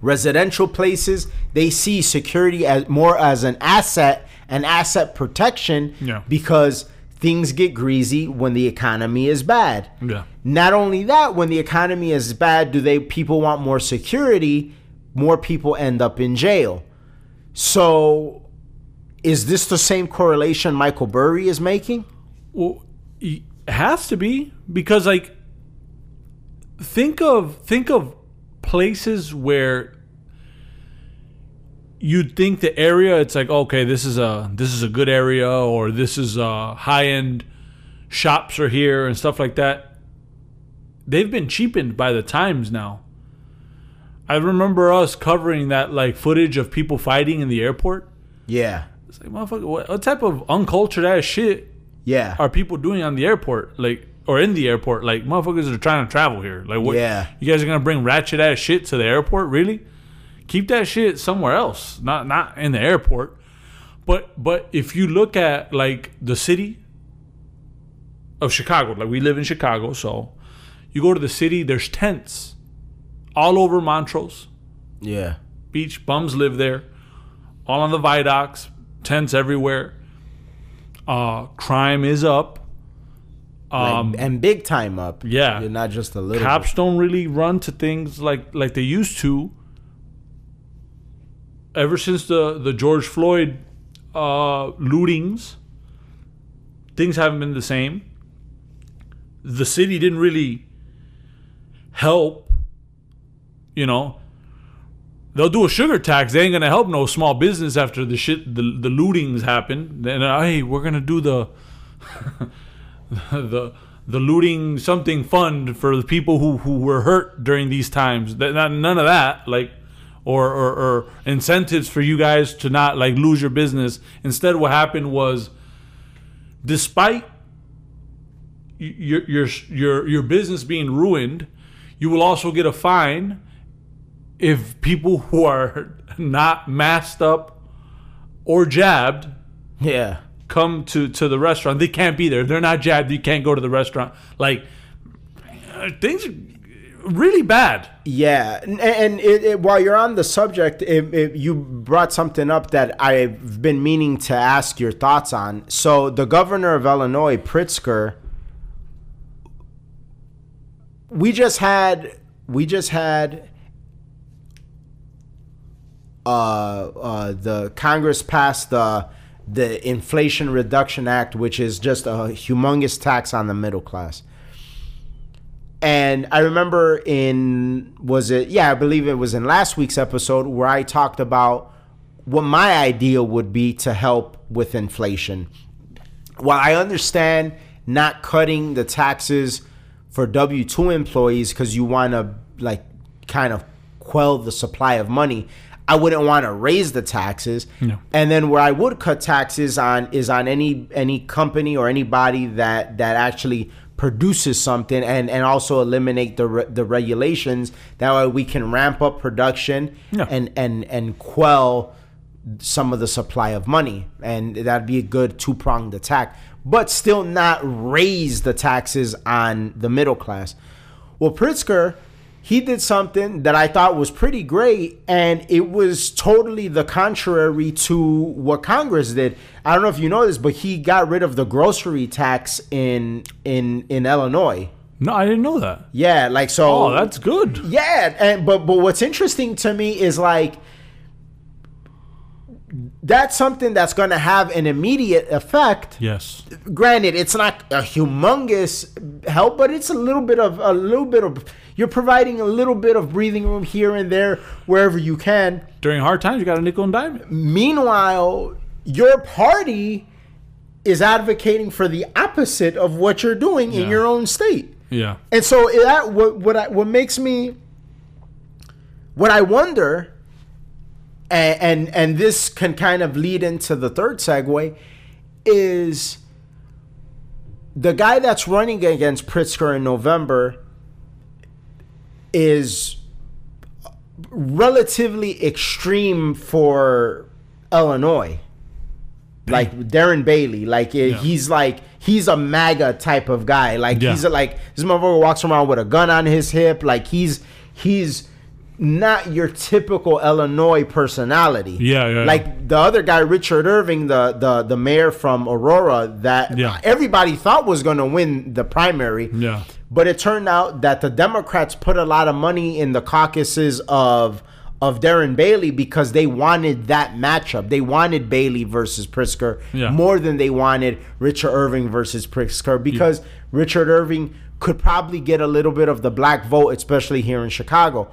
residential places they see security as more as an asset and asset protection Yeah. because things get greasy when the economy is bad. Yeah. not only that when the economy is bad do they people want more security more people end up in jail. So is this the same correlation michael burry is making? Well, it has to be because like think of think of places where you'd think the area it's like okay this is a this is a good area or this is uh, a high end shops are here and stuff like that they've been cheapened by the times now i remember us covering that like footage of people fighting in the airport yeah it's like motherfucker what, what type of uncultured ass shit yeah are people doing on the airport? Like, or in the airport? Like, motherfuckers are trying to travel here. Like, what? Yeah. You guys are gonna bring ratchet ass shit to the airport? Really? Keep that shit somewhere else, not not in the airport. But but if you look at like the city of Chicago, like we live in Chicago, so you go to the city. There's tents all over Montrose yeah Beach. Bums live there, all on the viaducts, tents everywhere. Uh, crime is up. Um, Like, and big time up yeah. You're not just a little cops don't really run to things like like they used to. Ever since the the George Floyd uh, lootings, things haven't been the same. The city didn't really help. You know, they'll do a sugar tax. They ain't gonna help no small business after the shit the the lootings happen. Then uh, hey, we're gonna do the the the looting something fund for the people who, who were hurt during these times. That none of that like or, or or incentives for you guys to not like lose your business. Instead, what happened was, despite your your your your business being ruined, you will also get a fine if people who are not masked up or jabbed yeah come to to the restaurant. They can't be there. They're not jabbed. You can't go to the restaurant. Like things are really bad. Yeah, and, and it, it, while you're on the subject, it, you brought something up that I've been meaning to ask your thoughts on. So, the governor of Illinois, Pritzker, we just had we just had uh, uh, the Congress passed the the Inflation Reduction Act, which is just a humongous tax on the middle class. And I remember in was it yeah I believe it was in last week's episode where I talked about what my idea would be to help with inflation. While I understand not cutting the taxes for W two employees because you want to like kind of quell the supply of money. I wouldn't want to raise the taxes. No. And then where I would cut taxes on is on any any company or anybody that that actually produces something and and also eliminate the re- the regulations that way we can ramp up production Yeah. and and and quell some of the supply of money. And that'd be a good two-pronged attack. But still not raise the taxes on the middle class. Well pritzker he did something that i thought was pretty great and it was totally the contrary to what congress did i don't know if you know this but he got rid of the grocery tax in in in illinois No, I didn't know that. yeah like so Oh, that's good. yeah, and but but what's interesting to me is like that's something that's going to have an immediate effect. Yes. Granted, it's not a humongous help, but it's a little bit of a little bit of you're providing a little bit of breathing room here and there wherever you can. During hard times, you got a nickel and dime. it. Meanwhile, your party is advocating for the opposite of what you're doing in Yeah. your own state. Yeah. And so that what what I, what makes me what I wonder and, and and this can kind of lead into the third segue is the guy that's running against Pritzker in November is relatively extreme for Illinois. Like Darren Bailey, like uh, he's like he's a MAGA type of guy. Like Yeah. he's a, like this motherfucker walks around with a gun on his hip. Like he's he's not your typical Illinois personality. Yeah, yeah, yeah. Like the other guy, Richard Irvin, the the the mayor from Aurora, that Yeah. everybody thought was going to win the primary. Yeah. But it turned out that the Democrats put a lot of money in the caucuses of of Darren Bailey because they wanted that matchup. They wanted Bailey versus Pritzker Yeah. more than they wanted Richard Irvin versus Pritzker because Richard Irvin could probably get a little bit of the black vote, especially here in Chicago.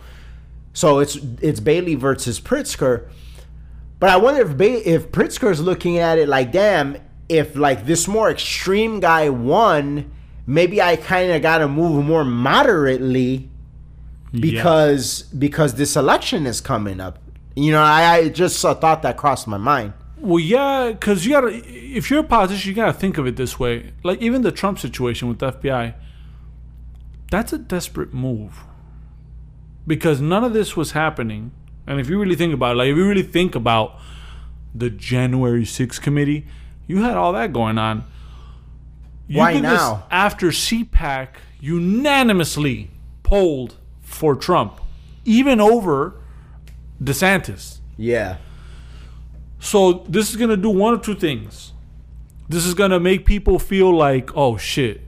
So it's it's Bailey versus Pritzker. But I wonder if ba- if Pritzker's looking at it like, damn, if like this more extreme guy won, maybe I kind of got to move more moderately because because this election is coming up. You know, I, I just a thought that crossed my mind. Well, yeah, because you gotta. If you're a politician, you gotta think of it this way. Like even the Trump situation with the FBI, that's a desperate move. Because none of this was happening, and if you really think about it, like if you really think about the January 6th committee, you had all that going on. You Why now? After CPAC unanimously polled for Trump, even over DeSantis. Yeah. So this is gonna do one of two things. This is gonna make people feel like, oh shit,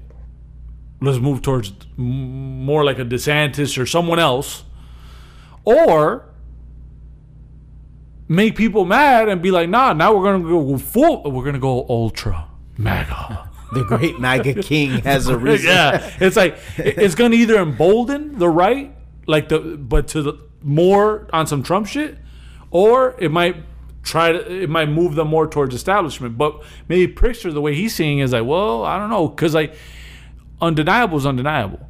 let's move towards more like a DeSantis or someone else, or make people mad and be like, nah, now we're gonna go full, we're gonna go ultra MAGA. The great MAGA king has a reason. yeah, it's like it's gonna either embolden the right, like the but to the more on some Trump shit, or it might try to it might move them more towards establishment. But maybe Pritzker, the way he's seeing, is like, well, I don't know, because like undeniable is undeniable.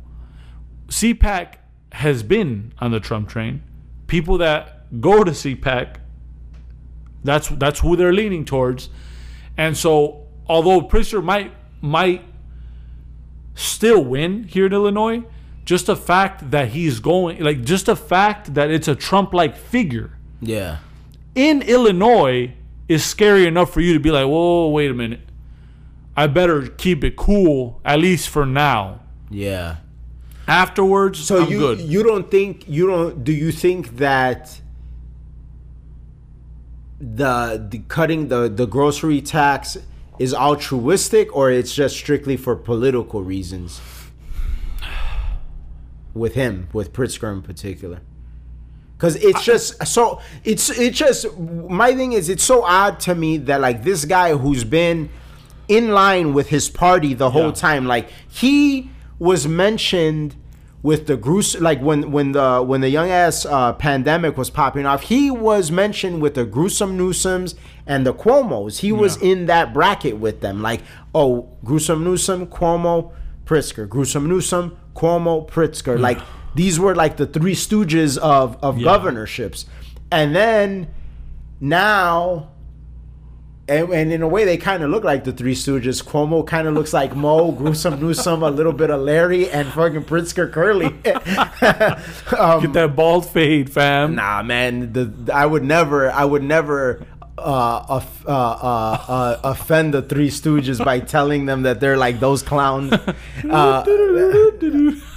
CPAC has been on the Trump train. People that go to CPAC, that's that's who they're leaning towards. And so, although Pritzker might might still win here in Illinois, just the fact that he's going, like just the fact that it's a Trump-like figure Yeah. in Illinois is scary enough for you to be like, whoa, wait a minute. I better keep it cool, at least for now. Yeah. Afterwards, So I'm you good. you don't think you don't do you think that the the cutting the the grocery tax is altruistic or it's just strictly for political reasons? with him, with Pritzker in particular. Cause it's just so it's it's just my thing is it's so odd to me that like this guy who's been in line with his party the whole Yeah. time, like he was mentioned with the gruesome like when when the when the young ass uh, pandemic was popping off, he was mentioned with the gruesome Newsoms and the Cuomo's. He was Yeah. in that bracket with them. Like, oh, gruesome Newsom, Cuomo, Pritzker, gruesome Newsom, Cuomo, Pritzker. Like these were like the three stooges of of Yeah. governorships, and then now. And, and in a way, they kind of look like the Three Stooges. Cuomo kind of looks like Moe, Gruesome Newsom, a little bit of Larry, and fucking Pritzker Curly. um, Get that bald fade, fam. Nah, man. The, the- I would never. I would never uh, off- uh, uh, uh, offend the Three Stooges by telling them that they're like those clowns. Uh,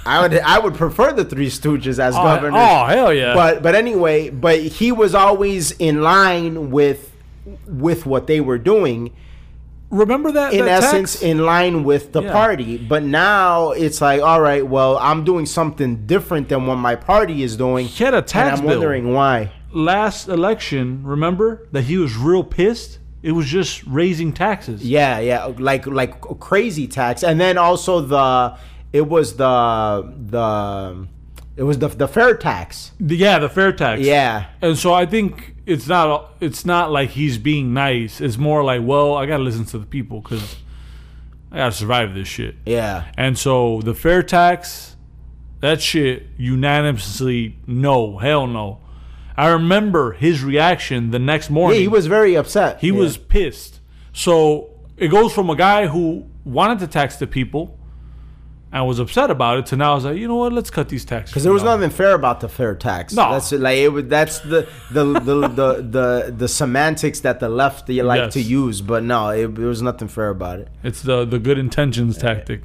I would. I would prefer the Three Stooges as oh, governors. oh, hell yeah. But but anyway, but he was always in line with with what they were doing. remember that In that essence, tax? in line with the Yeah. party. But now it's like, all right, well, I'm doing something different than what my party is doing. He had a And tax I'm bill. wondering why. last election, remember that he was real pissed. It was just raising taxes. Yeah, yeah, like like crazy tax, and then also the it was the the it was the the fair tax. The- yeah, the fair tax. Yeah, And so I think it's not it's not like he's being nice. It's more like, well, I gotta listen to the people because I gotta survive this shit. yeah, And so the fair tax, that shit unanimously no, hell no. I remember his reaction the next yeah. morning. He was very upset. He was pissed. So it goes from a guy who wanted to tax the people and was upset about it to now I was like, you know what, let's cut these taxes. because there was nothing fair about the fair tax. No. that's like it. was- That's the the the the the, the semantics that the left they like Yes. to use, but no, it, there was nothing fair about it. It's the the good intentions tactic.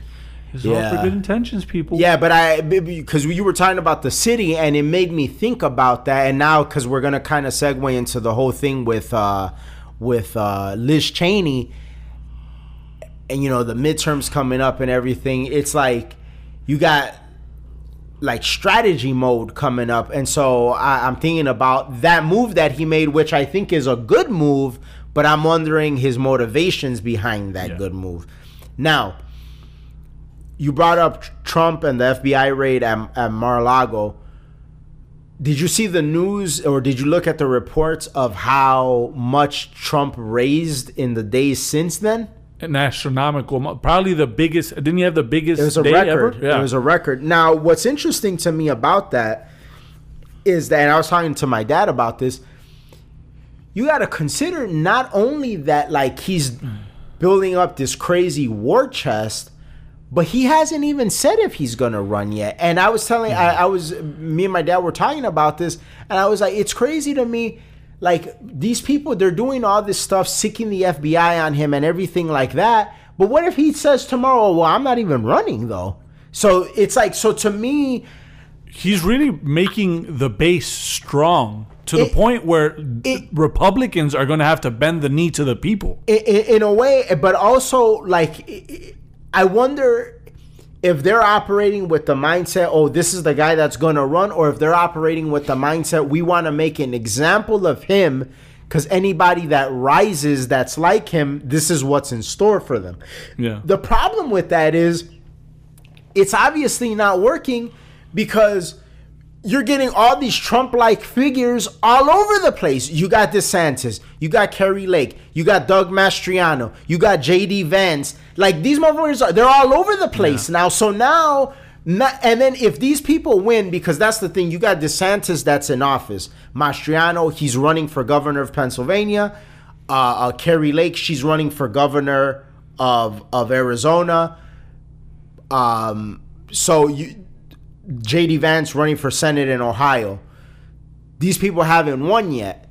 It's all Yeah. for good intentions, people. Yeah, but I because you were talking about the city, and it made me think about that. And now, because we're gonna kind of segue into the whole thing with uh, with uh, Liz Cheney, and you know the midterms coming up and everything. It's like you got like strategy mode coming up, and so I, I'm thinking about that move that he made, which I think is a good move. But I'm wondering his motivations behind that Yeah. good move. Now, you brought up Trump and the FBI raid at, at Mar-a-Lago. Did you see the news or did you look at the reports of how much Trump raised in the days since then? An astronomical, amount. probably the biggest. Didn't he have the biggest It was a day record. ever? Yeah. It was a record. Now, what's interesting to me about that is that and I was talking to my dad about this. You got to consider not only that like he's building up this crazy war chest, but he hasn't even said if he's gonna run yet. And I was telling, I, I was, me and my dad were talking about this, and I was like, it's crazy to me. Like these people, they're doing all this stuff, seeking the FBI on him and everything like that. But what if he says tomorrow, oh, "Well, I'm not even running though"? So it's like, so to me, He's really making the base strong to the point where it- Republicans are going to have to bend the knee to the people. in, in a way, but also like I wonder if they're operating with the mindset, oh, this is the guy that's going to run, or if they're operating with the mindset, we want to make an example of him because anybody that rises that's like him, this is what's in store for them. Yeah. The problem with that is it's obviously not working because you're getting all these Trump like figures all over the place. You got DeSantis, you got Kari Lake, you got Doug Mastriano, you got JD Vance. Like these motherfuckers are they're all over the place now. So now not, and then if these people win, because that's the thing, you got DeSantis that's in office. Mastriano, he's running for governor of Pennsylvania. Uh, uh, Kari Lake, she's running for governor of of Arizona. Um, so you, JD Vance running for Senate in Ohio. These people haven't won yet.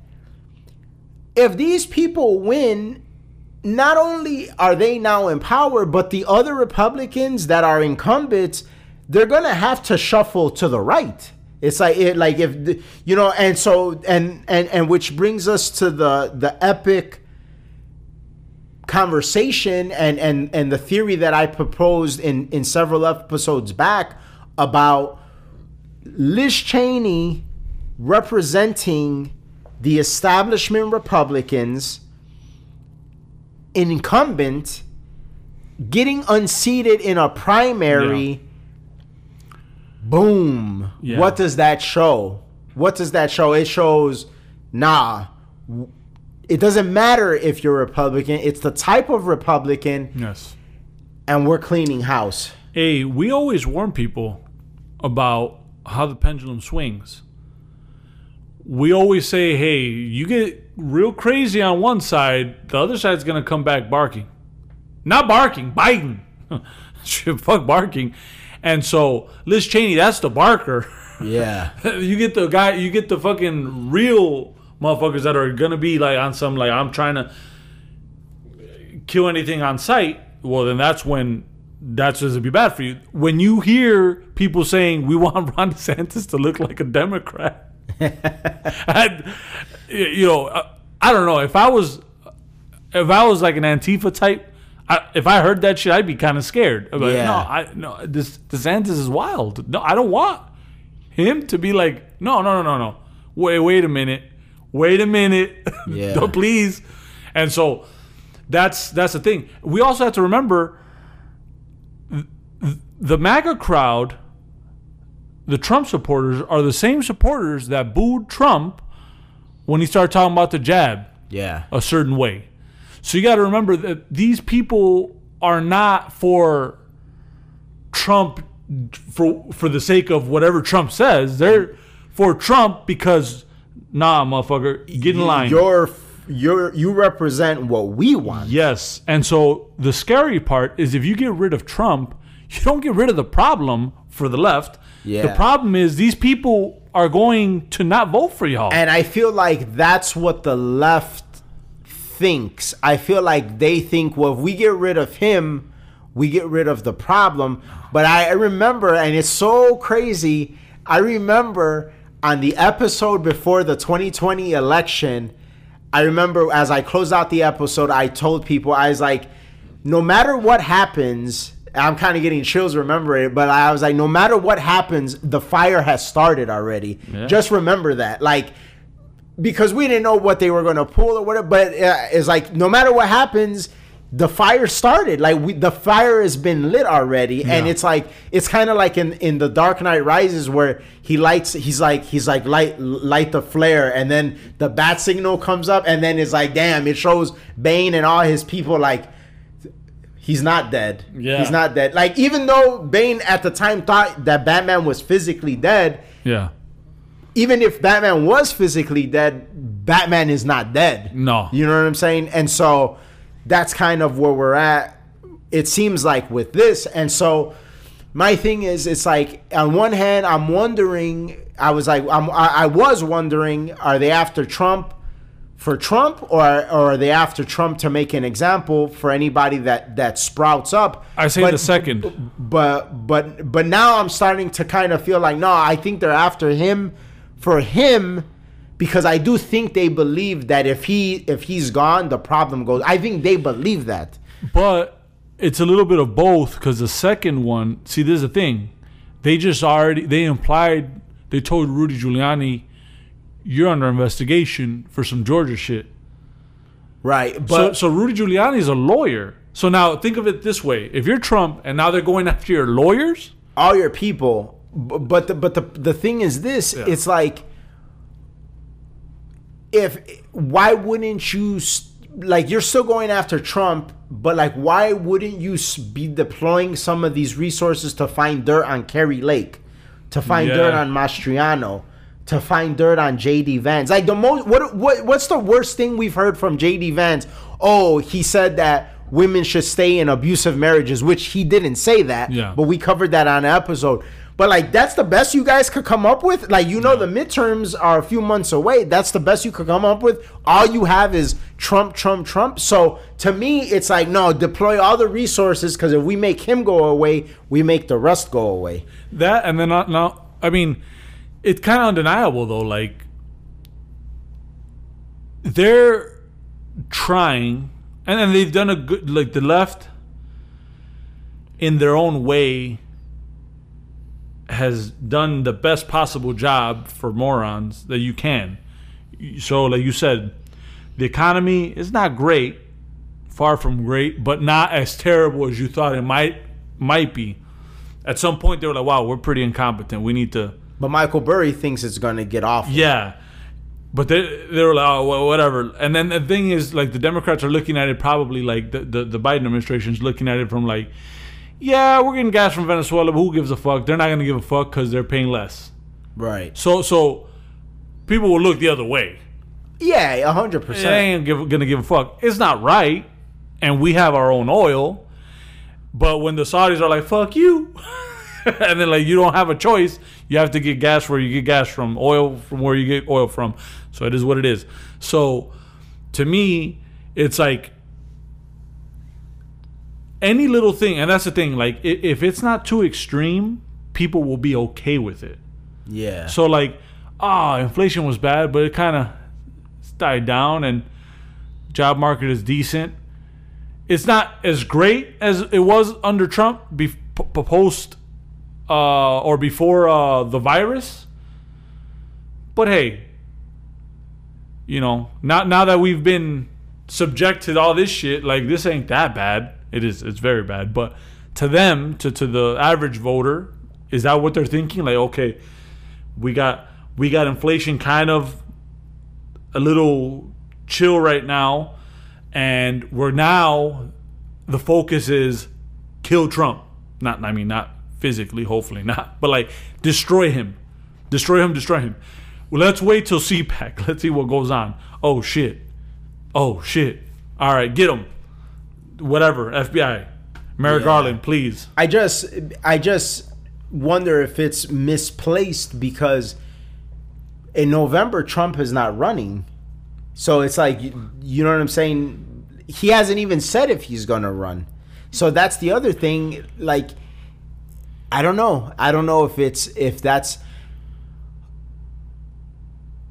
If these people win, not only are they now in power, but the other Republicans that are incumbents, they're gonna have to shuffle to the right. It's like it, like if you know, and so and and and which brings us to the the epic conversation and and and the theory that I proposed in in several episodes back about Liz Cheney representing the establishment Republicans, incumbent, getting unseated in a primary. Boom. Yeah. What does that show? What does that show? It shows, nah, it doesn't matter if you're Republican, it's the type of Republican, Yes. and we're cleaning house. Hey, we always warn people about how the pendulum swings. We always say, hey, you get real crazy on one side, the other side's going to come back barking. Not barking, biting. Shit, fuck barking. And so, Liz Cheney, that's the barker. Yeah. you get the guy, you get the fucking real motherfuckers that are gonna be like on some like I'm trying to kill anything on sight. Well, then that's when that's just to be bad for you. When you hear people saying we want Ron DeSantis to look like a Democrat, I, you know, I, I don't know if I was if I was like an Antifa type. I, if I heard that shit, I'd be kind of scared. Like, Yeah. no, I no. This DeSantis is wild. No, I don't want him to be like, no, no, no, no, no. Wait, wait a minute. Wait a minute. Yeah. Don't please. And so that's that's the thing. We also have to remember the MAGA crowd, the Trump supporters, are the same supporters that booed Trump when he started talking about the jab Yeah. a certain way. So you got to remember that these people are not for Trump for for the sake of whatever Trump says. They're for Trump because nah, motherfucker, get in line. You're you're you represent what we want. Yes. And so the scary part is if you get rid of Trump, you don't get rid of the problem for the left. Yeah. The problem is these people are going to not vote for y'all. And I feel like that's what the left thinks. I feel like they think, well, if we get rid of him, we get rid of the problem. But I I remember, and it's so crazy. I remember on the episode before the 2020 election, I remember as I closed out the episode, I told people, I was like, no matter what happens, I'm kind of getting chills remembering it, but I was like, no matter what happens, the fire has started already. Yeah. Just remember that. Like, because we didn't know what they were going to pull or whatever, but uh, it's like, no matter what happens, the fire started. Like, we, the fire has been lit already. And it's like, it's kind of like in, in The Dark Knight Rises where he lights, he's like, he's like, light, light the flare. And then the bat signal comes up. And then it's like, damn, it shows Bane and all his people like, he's not dead. Yeah. He's not dead. Like even though Bane at the time thought that Batman was physically dead, yeah. even if Batman was physically dead, Batman is not dead. No. You know what I'm saying? And so that's kind of where we're at. It seems like with this. And so my thing is it's like on one hand I'm wondering I was like I'm, I, I was wondering are they after Trump for Trump or, or are they after Trump to make an example for anybody that that sprouts up I say But- the second. but but but now I'm starting to kind of feel like no, I think they're after him for him because I do think they believe that if he if he's gone, the problem goes. I think they believe that. But it's a little bit of both because the second one, see, there's a thing. They just already they implied they told Rudy Giuliani, "You're under investigation for some Georgia shit." Right. so, But so Rudy Giuliani is a lawyer. So now think of it this way: if you're Trump and now they're going after your lawyers, all your people but the, but the the thing is this, it's like if why wouldn't you like you're still going after Trump, but like why wouldn't you be deploying some of these resources to find dirt on Kari Lake, to find Yeah. dirt on Mastriano, to find dirt on JD Vance? Like the most what what what's the worst thing we've heard from JD Vance? Oh, he said that women should stay in abusive marriages, which he didn't say that, Yeah. but we covered that on an episode. But like that's the best you guys could come up with. Like you know the midterms are a few months away. That's the best you could come up with. All you have is Trump, Trump, Trump. So to me, it's like no, deploy all the resources because if we make him go away, we make the rest go away. that and then not, now I mean, it's kind of undeniable though. Like they're trying, and then they've done a good like the left in their own way has done the best possible job for morons that you can. So, like you said, the economy is not great, far from great, but not as terrible as you thought it might might be. At some point, they were like, "Wow, we're pretty incompetent. We need to." But Michael Burry thinks it's going to get off. Yeah. But they, they were like, oh, well, whatever. And then the thing is, like, the Democrats are looking at it probably like the, the, the Biden administration is looking at it from like, yeah, we're getting gas from Venezuela, but who gives a fuck? They're not going to give a fuck because they're paying less. Right. So, so people will look the other way. Yeah, hundred They percent. ain't give, gonna give a fuck. It's not right, and we have our own oil. But when the Saudis are like, "Fuck you," and then like you don't have a choice, you have to get gas where you get gas from, oil from where you get oil from. So it is what it is. So to me, it's like any little thing, and that's the thing. Like if it's not too extreme, people will be okay with it. Yeah. So like, ah, inflation was bad, but it kind of died down, and job market is decent. It's not as great as it was under Trump, be, post uh, or before uh, the virus. But hey, you know, now now that we've been subject to all this shit, like this ain't that bad. It is. It's very bad. But to them, to to the average voter, is that what they're thinking? Like, okay, we got we got inflation kind of a little chill right now, and we're now the focus is kill Trump. Not I mean not physically, hopefully not, but like destroy him, destroy him, destroy him. Well, let's wait till CPAC. Let's see what goes on. Oh shit. Oh shit. All right, get him. Whatever. FBI. Merrick Yeah. Garland, please. I just I just wonder if it's misplaced because in November Trump is not running. So it's like you, you know what I'm saying? He hasn't even said if he's going to run. So that's the other thing like I don't know. I don't know if it's if that's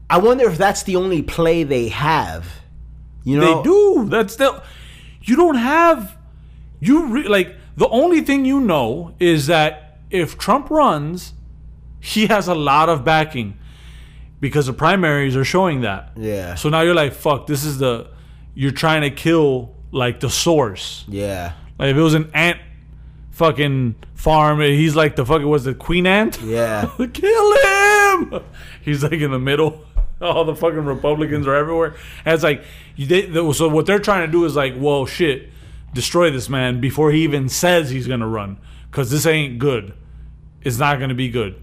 I wonder if that's the only play they have. You know They do. That's still. You don't have. You re, like the only thing you know is that if Trump runs, he has a lot of backing because the primaries are showing that. Yeah. So now you're like, fuck. This is the. You're trying to kill like the source. Yeah. Like if it was an ant fucking farm, he's like the fucking was the queen ant. Yeah. Kill him! He's like in the middle. All the fucking Republicans are everywhere. And it's like, you, they, they- so what they're trying to do is like, well, shit, destroy this man before he even says he's gonna run, because this ain't good. It's not gonna be good.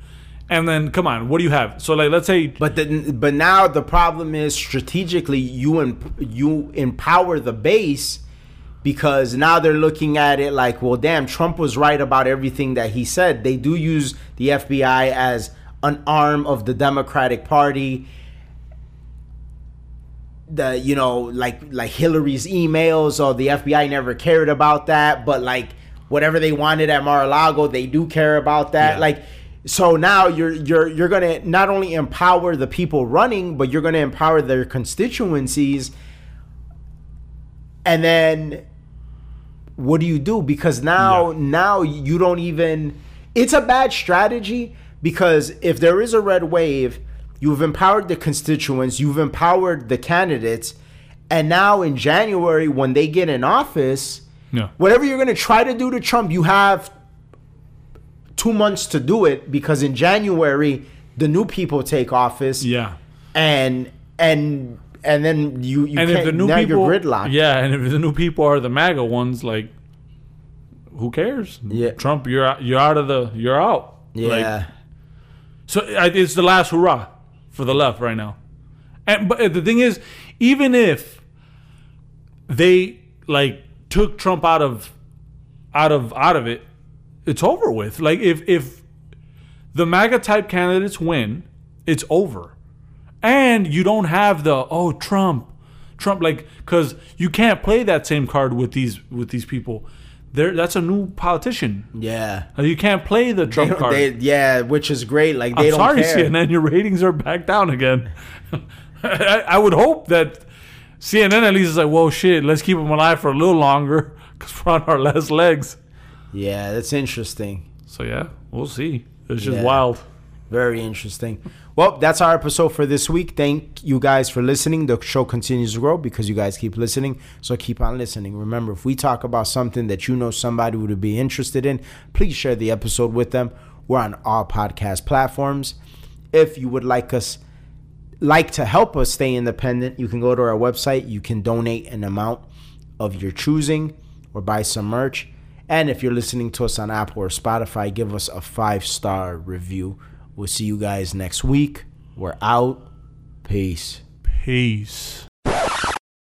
And then, come on, what do you have? So like, let's say, But the, but now the problem is strategically you em, you empower the base because now they're looking at it like, well, damn, Trump was right about everything that he said. They do use the FBI as an arm of the Democratic Party. The you know like like Hillary's emails or the FBI never cared about that, but like whatever they wanted at Mar-a-Lago, they do care about that. Yeah. Like so now you're you're you're gonna not only empower the people running, but you're gonna empower their constituencies. And then what do you do? Because now Yeah. now you don't even it's a bad strategy because if there is a red wave, you've empowered the constituents, you've empowered the candidates, and now in January when they get in office, yeah, whatever you're going to try to do to Trump, you have two months to do it because in January the new people take office, yeah. and and and then you you And can't, if the new now people, you're gridlocked. yeah, and if the new people are the MAGA ones, like, who cares? Yeah. Trump, you're out, you're out of the, you're out. Like, yeah, So it's the last hurrah for the left right now. And but uh, the thing is, even if they like took Trump out of out of out of it, it's over with. Like if if the MAGA type candidates win, it's over. And you don't have the oh Trump, Trump like because you can't play that same card with these with these people. There, that's a new politician. yeah. Uh, you can't play the Trump card. they- yeah, which is great. Like they I'm don't sorry, care. CNN. Your ratings are back down again. I, I would hope that CNN at least is like, "Whoa, shit, let's keep them alive for a little longer because we're on our last legs." Yeah, that's interesting. So yeah, we'll see. It's just Yeah. wild. Very interesting. Well, that's our episode for this week. Thank you guys for listening. The show continues to grow because you guys keep listening. So keep on listening. Remember, if we talk about something that you know somebody would be interested in, please share the episode with them. We're on all podcast platforms. If you would like us like to help us stay independent, you can go to our website. You can donate an amount of your choosing or buy some merch. And if you're listening to us on Apple or Spotify, give us a five star review. We'll see you guys next week. We're out. Peace. Peace.